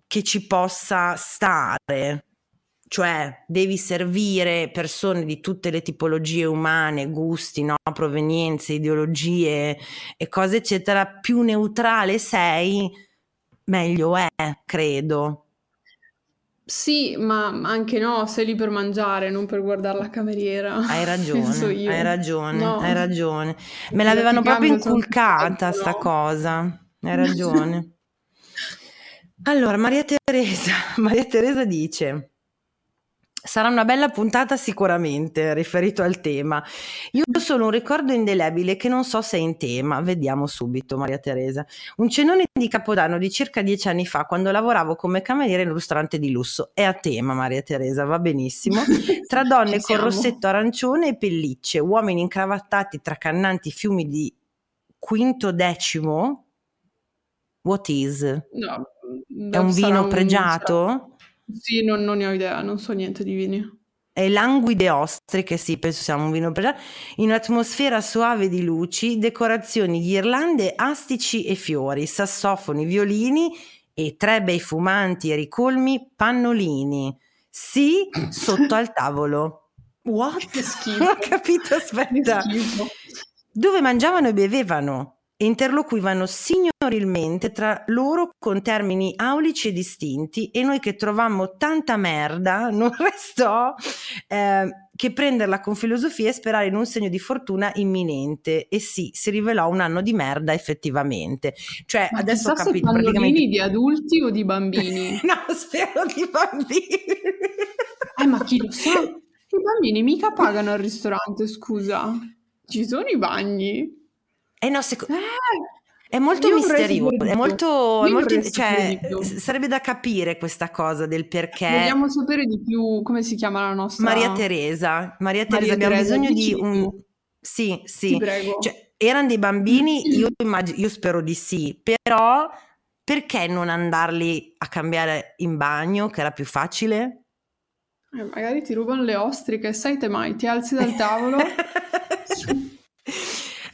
che ci possa stare cioè devi servire persone di tutte le tipologie umane, gusti, no? provenienze, ideologie e cose eccetera, più neutrale sei, meglio è, credo. Sì, ma anche no, sei lì per mangiare, non per guardare la cameriera. Hai ragione, hai ragione, no. hai ragione. Me l'avevano proprio inculcata sta no. cosa, hai ragione. allora, Maria Teresa, Maria Teresa dice Sarà una bella puntata sicuramente riferito al tema. Io ho solo un ricordo indelebile che non so se è in tema, vediamo subito Maria Teresa. Un cenone di Capodanno di circa dieci anni fa quando lavoravo come cameriere in un ristorante di lusso. È a tema Maria Teresa, va benissimo. Tra donne con rossetto arancione e pellicce, uomini incravattati tra cannanti fiumi di quinto decimo. What is? No, è un vino un, pregiato? Sì, non, non, ne ho idea, non so niente di vini. È languide ostriche, sì, penso sia un vino pregiato, in un'atmosfera soave di luci, decorazioni, ghirlande, astici e fiori, sassofoni, violini e tre bei fumanti e ricolmi pannolini. Sì, sotto al tavolo. What? Che schifo. Ho capito, aspetta. Dove mangiavano e bevevano e interloquivano signorilmente tra loro con termini aulici e distinti e noi che trovammo tanta merda non restò eh, che prenderla con filosofia e sperare in un segno di fortuna imminente. E sì, si rivelò un anno di merda effettivamente. Cioè Ma adesso ho capito praticamente di adulti o di bambini? no, spero di bambini. Eh ma chi lo sa? i bambini mica pagano al ristorante scusa. Ci sono i bagni eh no, seco- eh, è molto misterioso, è molto, è molto cioè, sarebbe da capire questa cosa del perché. Vogliamo sapere di più come si chiama la nostra Maria Teresa. Maria Teresa, Maria abbiamo Teresa, bisogno di un Sì, sì. Cioè, erano dei bambini, io, immag... io spero di sì, però perché non andarli a cambiare in bagno, che era più facile? Eh, magari ti rubano le ostriche, sai te mai, ti alzi dal tavolo.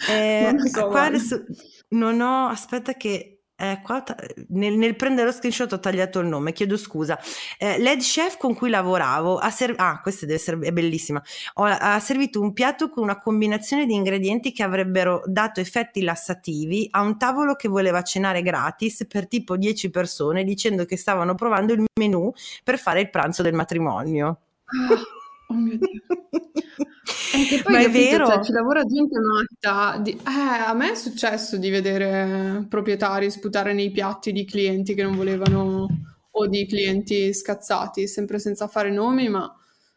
Eh, non so, qua adesso non ho, aspetta che eh, qua, nel, nel, prendere lo screenshot ho tagliato il nome, chiedo scusa. Eh, L'head chef con cui lavoravo ha servito, ah, questa deve essere è bellissima, ho, ha servito un piatto con una combinazione di ingredienti che avrebbero dato effetti lassativi a un tavolo che voleva cenare gratis per tipo 10 persone dicendo che stavano provando il menù per fare il pranzo del matrimonio. Oh mio Dio. E poi, Ma è capito, cioè, vero? Cioè, ci lavora gente matta. Di... Eh, a me è successo di vedere proprietari sputare nei piatti di clienti che non volevano o di clienti scazzati, sempre senza fare nomi, ma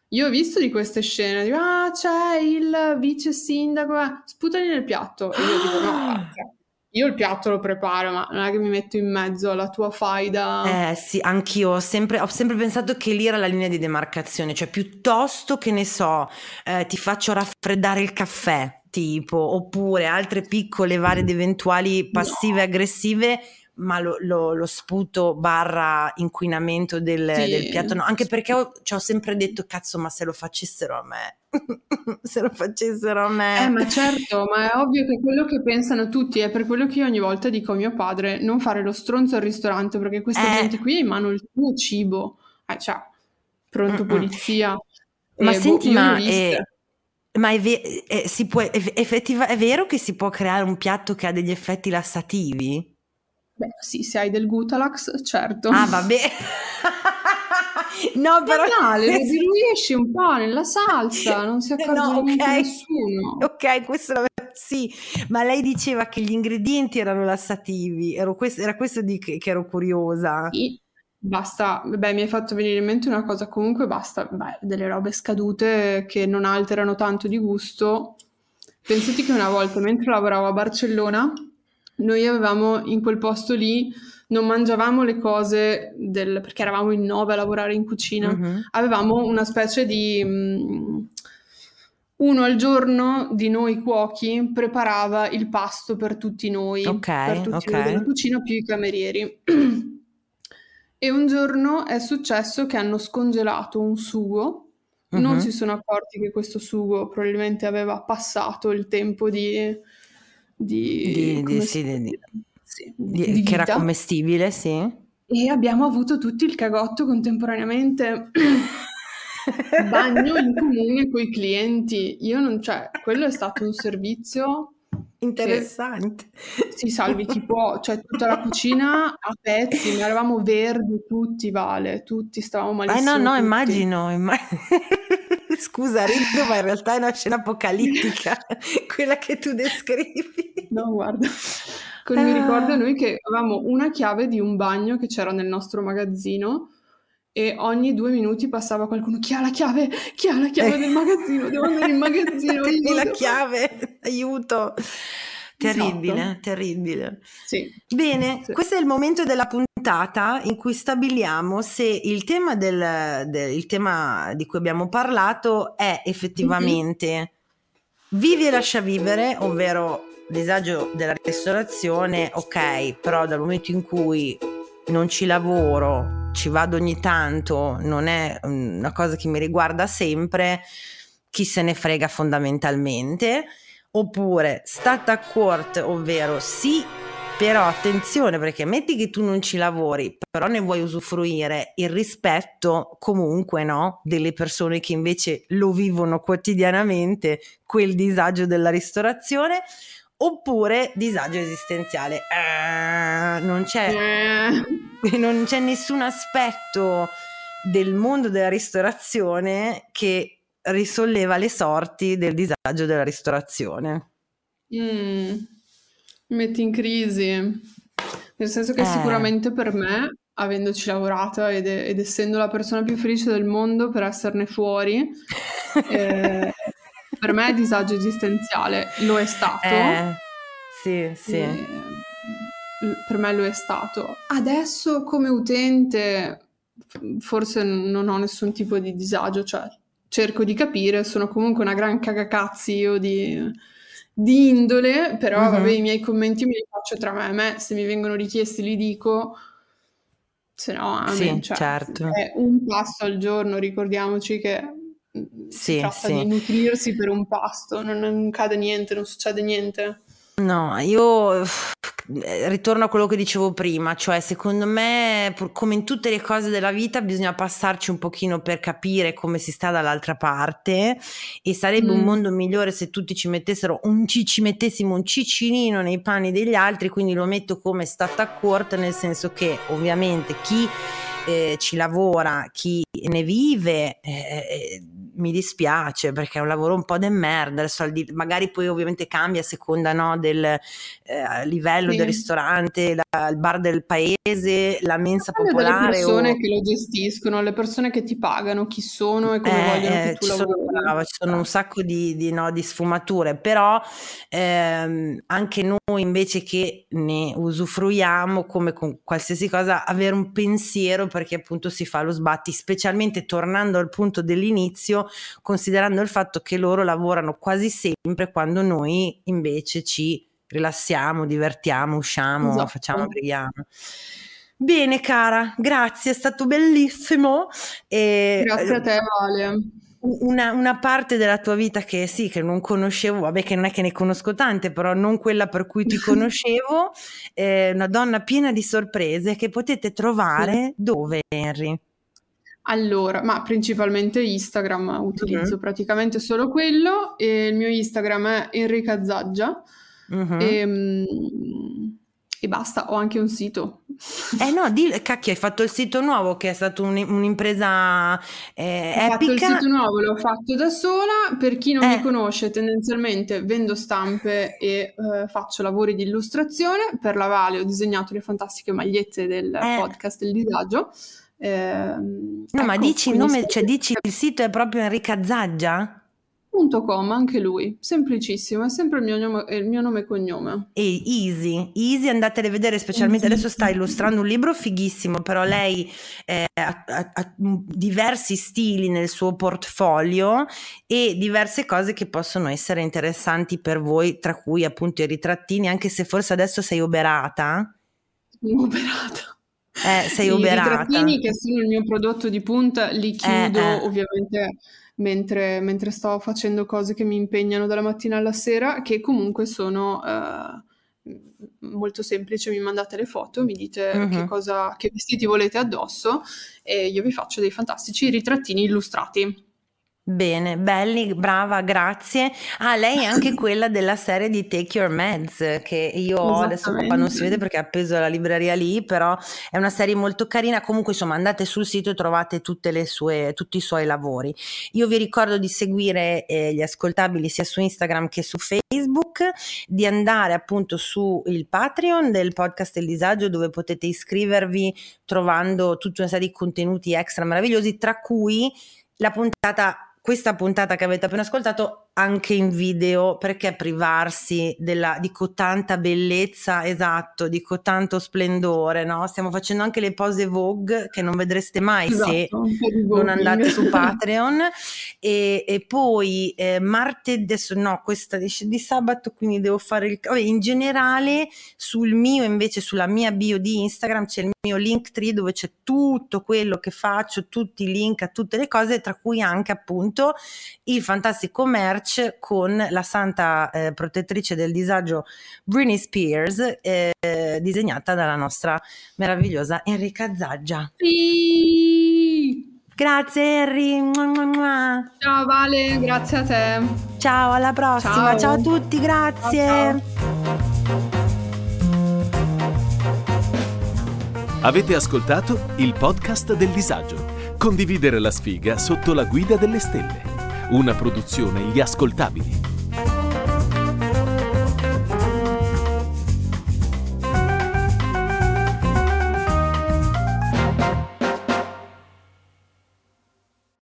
io ho visto di queste scene, dico, ah c'è il vice sindaco, eh, sputali nel piatto. E io dico, no, io il piatto lo preparo, ma non è che mi metto in mezzo alla tua faida. Eh sì, anch'io ho sempre, ho sempre pensato che lì era la linea di demarcazione, cioè piuttosto che ne so, eh, ti faccio raffreddare il caffè, tipo, oppure altre piccole varie ed eventuali passive no. aggressive, ma lo, lo, lo, sputo barra inquinamento del, sì. del piatto no, anche perché ho, ci ho sempre detto cazzo ma se lo facessero a me se lo facessero a me eh ma certo ma è ovvio che quello che pensano tutti è per quello che io ogni volta dico a mio padre non fare lo stronzo al ristorante perché questa eh. gente qui ha in mano il tuo cibo eh, cioè pronto Mm-mm. polizia ma eh, senti boh, ma è, ma è, ve- è, può, effettiva- è vero che si può creare un piatto che ha degli effetti lassativi? Beh, sì, se hai del Gutalax, certo. Ah, vabbè. no, però... Banale, lo diluisci un po' nella salsa, non si accorge no, okay. nessuno. Ok, questo lo... sì, ma lei diceva che gli ingredienti erano lassativi, Ero questo, era questo di che, che ero curiosa. Sì. Basta, beh, mi hai fatto venire in mente una cosa, comunque basta, beh, delle robe scadute che non alterano tanto di gusto. Pensate che una volta mentre lavoravo a Barcellona noi avevamo in quel posto lì, non mangiavamo le cose del, perché eravamo in nove a lavorare in cucina, uh-huh. avevamo una specie di... Um, uno al giorno di noi cuochi preparava il pasto per tutti noi, okay, per tutti okay. noi della cucina più i camerieri. e un giorno è successo che hanno scongelato un sugo, uh-huh. non si sono accorti che questo sugo probabilmente aveva passato il tempo di di, di, di, sì, di sì, che era commestibile, sì. E abbiamo avuto tutti il cagotto contemporaneamente. Bagno in comune con i clienti. Io non, cioè, quello è stato un servizio interessante. Si salvi chi può, cioè tutta la cucina a pezzi, ma eravamo verdi tutti, Vale, tutti stavamo malissimo. Eh no, no, tutti. immagino, immagino. Scusa, rido, ma in realtà è una scena apocalittica, quella che tu descrivi. No, guarda. Con, mi ricordo ah. noi che avevamo una chiave di un bagno che c'era nel nostro magazzino e ogni due minuti passava qualcuno chi ha la chiave, chi ha la chiave del magazzino, devo andare in magazzino. Dammi la chiave, aiuto. Terribile, esatto. terribile. Sì. Bene, sì. questo è il momento della puntata in cui stabiliamo se il tema, del, del il tema di cui abbiamo parlato è effettivamente mm-hmm. vivi e lascia vivere, ovvero disagio della ristorazione, ok, però dal momento in cui non ci lavoro, ci vado ogni tanto, non è una cosa che mi riguarda sempre, chi se ne frega fondamentalmente oppure stat a court, ovvero sì, però attenzione perché metti che tu non ci lavori, però ne vuoi usufruire il rispetto comunque no, delle persone che invece lo vivono quotidianamente, quel disagio della ristorazione, oppure disagio esistenziale. Eh, non, c'è, eh. non c'è nessun aspetto del mondo della ristorazione che risolleva le sorti del disagio della ristorazione. Mm, metti in crisi, nel senso che eh. sicuramente per me, avendoci lavorato ed, ed, essendo la persona più felice del mondo per esserne fuori, eh, per me è disagio esistenziale, lo è stato. Eh, sì, sì. Per me lo è stato. Adesso come utente forse non ho nessun tipo di disagio, cioè cerco di capire, sono comunque una gran cagacazzi io di, di indole, però uh-huh. vabbè i miei commenti me li faccio tra me e me, se mi vengono richiesti li dico, se no amen, sì, cioè, certo. è un pasto al giorno, ricordiamoci che sì, si tratta sì. di nutrirsi per un pasto, non, non cade niente, non succede niente. No, io eh, ritorno a quello che dicevo prima, cioè secondo me come in tutte le cose della vita bisogna passarci un pochino per capire come si sta dall'altra parte e sarebbe mm. un mondo migliore se tutti ci mettessero un ci, ci mettessimo un ciccinino nei panni degli altri, quindi lo metto come stata court nel senso che ovviamente chi eh, ci lavora, chi ne vive, eh, eh mi dispiace perché è un lavoro un po' de merda, adesso magari poi ovviamente cambia a seconda no, del eh, livello sì. del ristorante, la, il bar del paese, la mensa popolare. Le persone o... che lo gestiscono, le persone che ti pagano, chi sono e come eh, vogliono che tu ci lavori. Sono, brava, ci sono un sacco di, di, no, di sfumature, però ehm, anche noi invece che ne usufruiamo come con qualsiasi cosa, avere un pensiero perché appunto si fa lo sbatti, specialmente tornando al punto dell'inizio, considerando il fatto che loro lavorano quasi sempre quando noi invece ci rilassiamo, divertiamo, usciamo, esatto. facciamo, brighiamo. Bene cara, grazie, è stato bellissimo. E, grazie a te Vale. Una, una, parte della tua vita che sì, che non conoscevo, vabbè che non è che ne conosco tante, però non quella per cui ti conoscevo, eh, una donna piena di sorprese che potete trovare dove Henry? Allora, ma principalmente Instagram, utilizzo uh-huh. praticamente solo quello e il mio Instagram è Enrica Zaggia uh-huh. e, um, e, basta, ho anche un sito. Eh no, di, cacchio, hai fatto il sito nuovo che è stata un, un'impresa eh, ho epica. fatto il sito nuovo, l'ho fatto da sola, per chi non eh. mi conosce tendenzialmente vendo stampe e eh, faccio lavori di illustrazione, per la Vale ho disegnato le fantastiche magliette del eh. podcast del disagio eh, no, ecco, ma dici il nome, cioè dici il sito è proprio Enrica Zaggia? .com, anche lui, semplicissimo, è sempre il mio nome, il mio nome e cognome. E easy, easy, andatele a vedere, specialmente easy. adesso sta illustrando un libro fighissimo, però lei eh, ha, ha, ha, diversi stili nel suo portfolio e diverse cose che possono essere interessanti per voi, tra cui appunto i ritrattini, anche se forse adesso sei oberata. Oberata. Eh, sei uberata. I ritrattini che sono il mio prodotto di punta li chiudo eh, eh. ovviamente mentre, mentre, sto facendo cose che mi impegnano dalla mattina alla sera, che comunque sono eh, molto semplici. Mi mandate le foto, mi dite uh-huh. che, cosa, che vestiti volete addosso e io vi faccio dei fantastici ritrattini illustrati. Bene, belli, brava, grazie. Ah, lei è anche quella della serie di Take Your Meds, che io ho adesso qua non si vede perché è appeso alla libreria lì, però è una serie molto carina. Comunque, insomma, andate sul sito e trovate sue, tutti i suoi lavori. Io vi ricordo di seguire eh, gli ascoltabili sia su Instagram che su Facebook, di andare appunto su il Patreon del podcast Il Disagio, dove potete iscrivervi trovando tutta una serie di contenuti extra meravigliosi, tra cui la puntata questa puntata che avete appena ascoltato anche in video perché privarsi della, di cotanta bellezza, esatto, di cotanto splendore, no? Stiamo facendo anche le pose Vogue che non vedreste mai esatto, se non andate su Patreon e, e poi eh, martedì, adesso no, questa di, di, sabato quindi devo fare il... Vabbè, in generale sul mio invece, sulla mia bio di Instagram c'è il mio link tree dove c'è tutto quello che faccio, tutti i link a tutte le cose, tra cui anche appunto il fantastico merch match con la santa eh, protettrice del disagio Britney Spears, eh, disegnata dalla nostra meravigliosa Enrica Zaggia. Sì. Grazie Henry. Ciao Vale, grazie a te. Ciao, alla prossima. Ciao, Ciao a tutti, grazie. Ciao, ciao. Avete ascoltato il podcast del disagio. Condividere la sfiga sotto la guida delle stelle una produzione Gli Ascoltabili.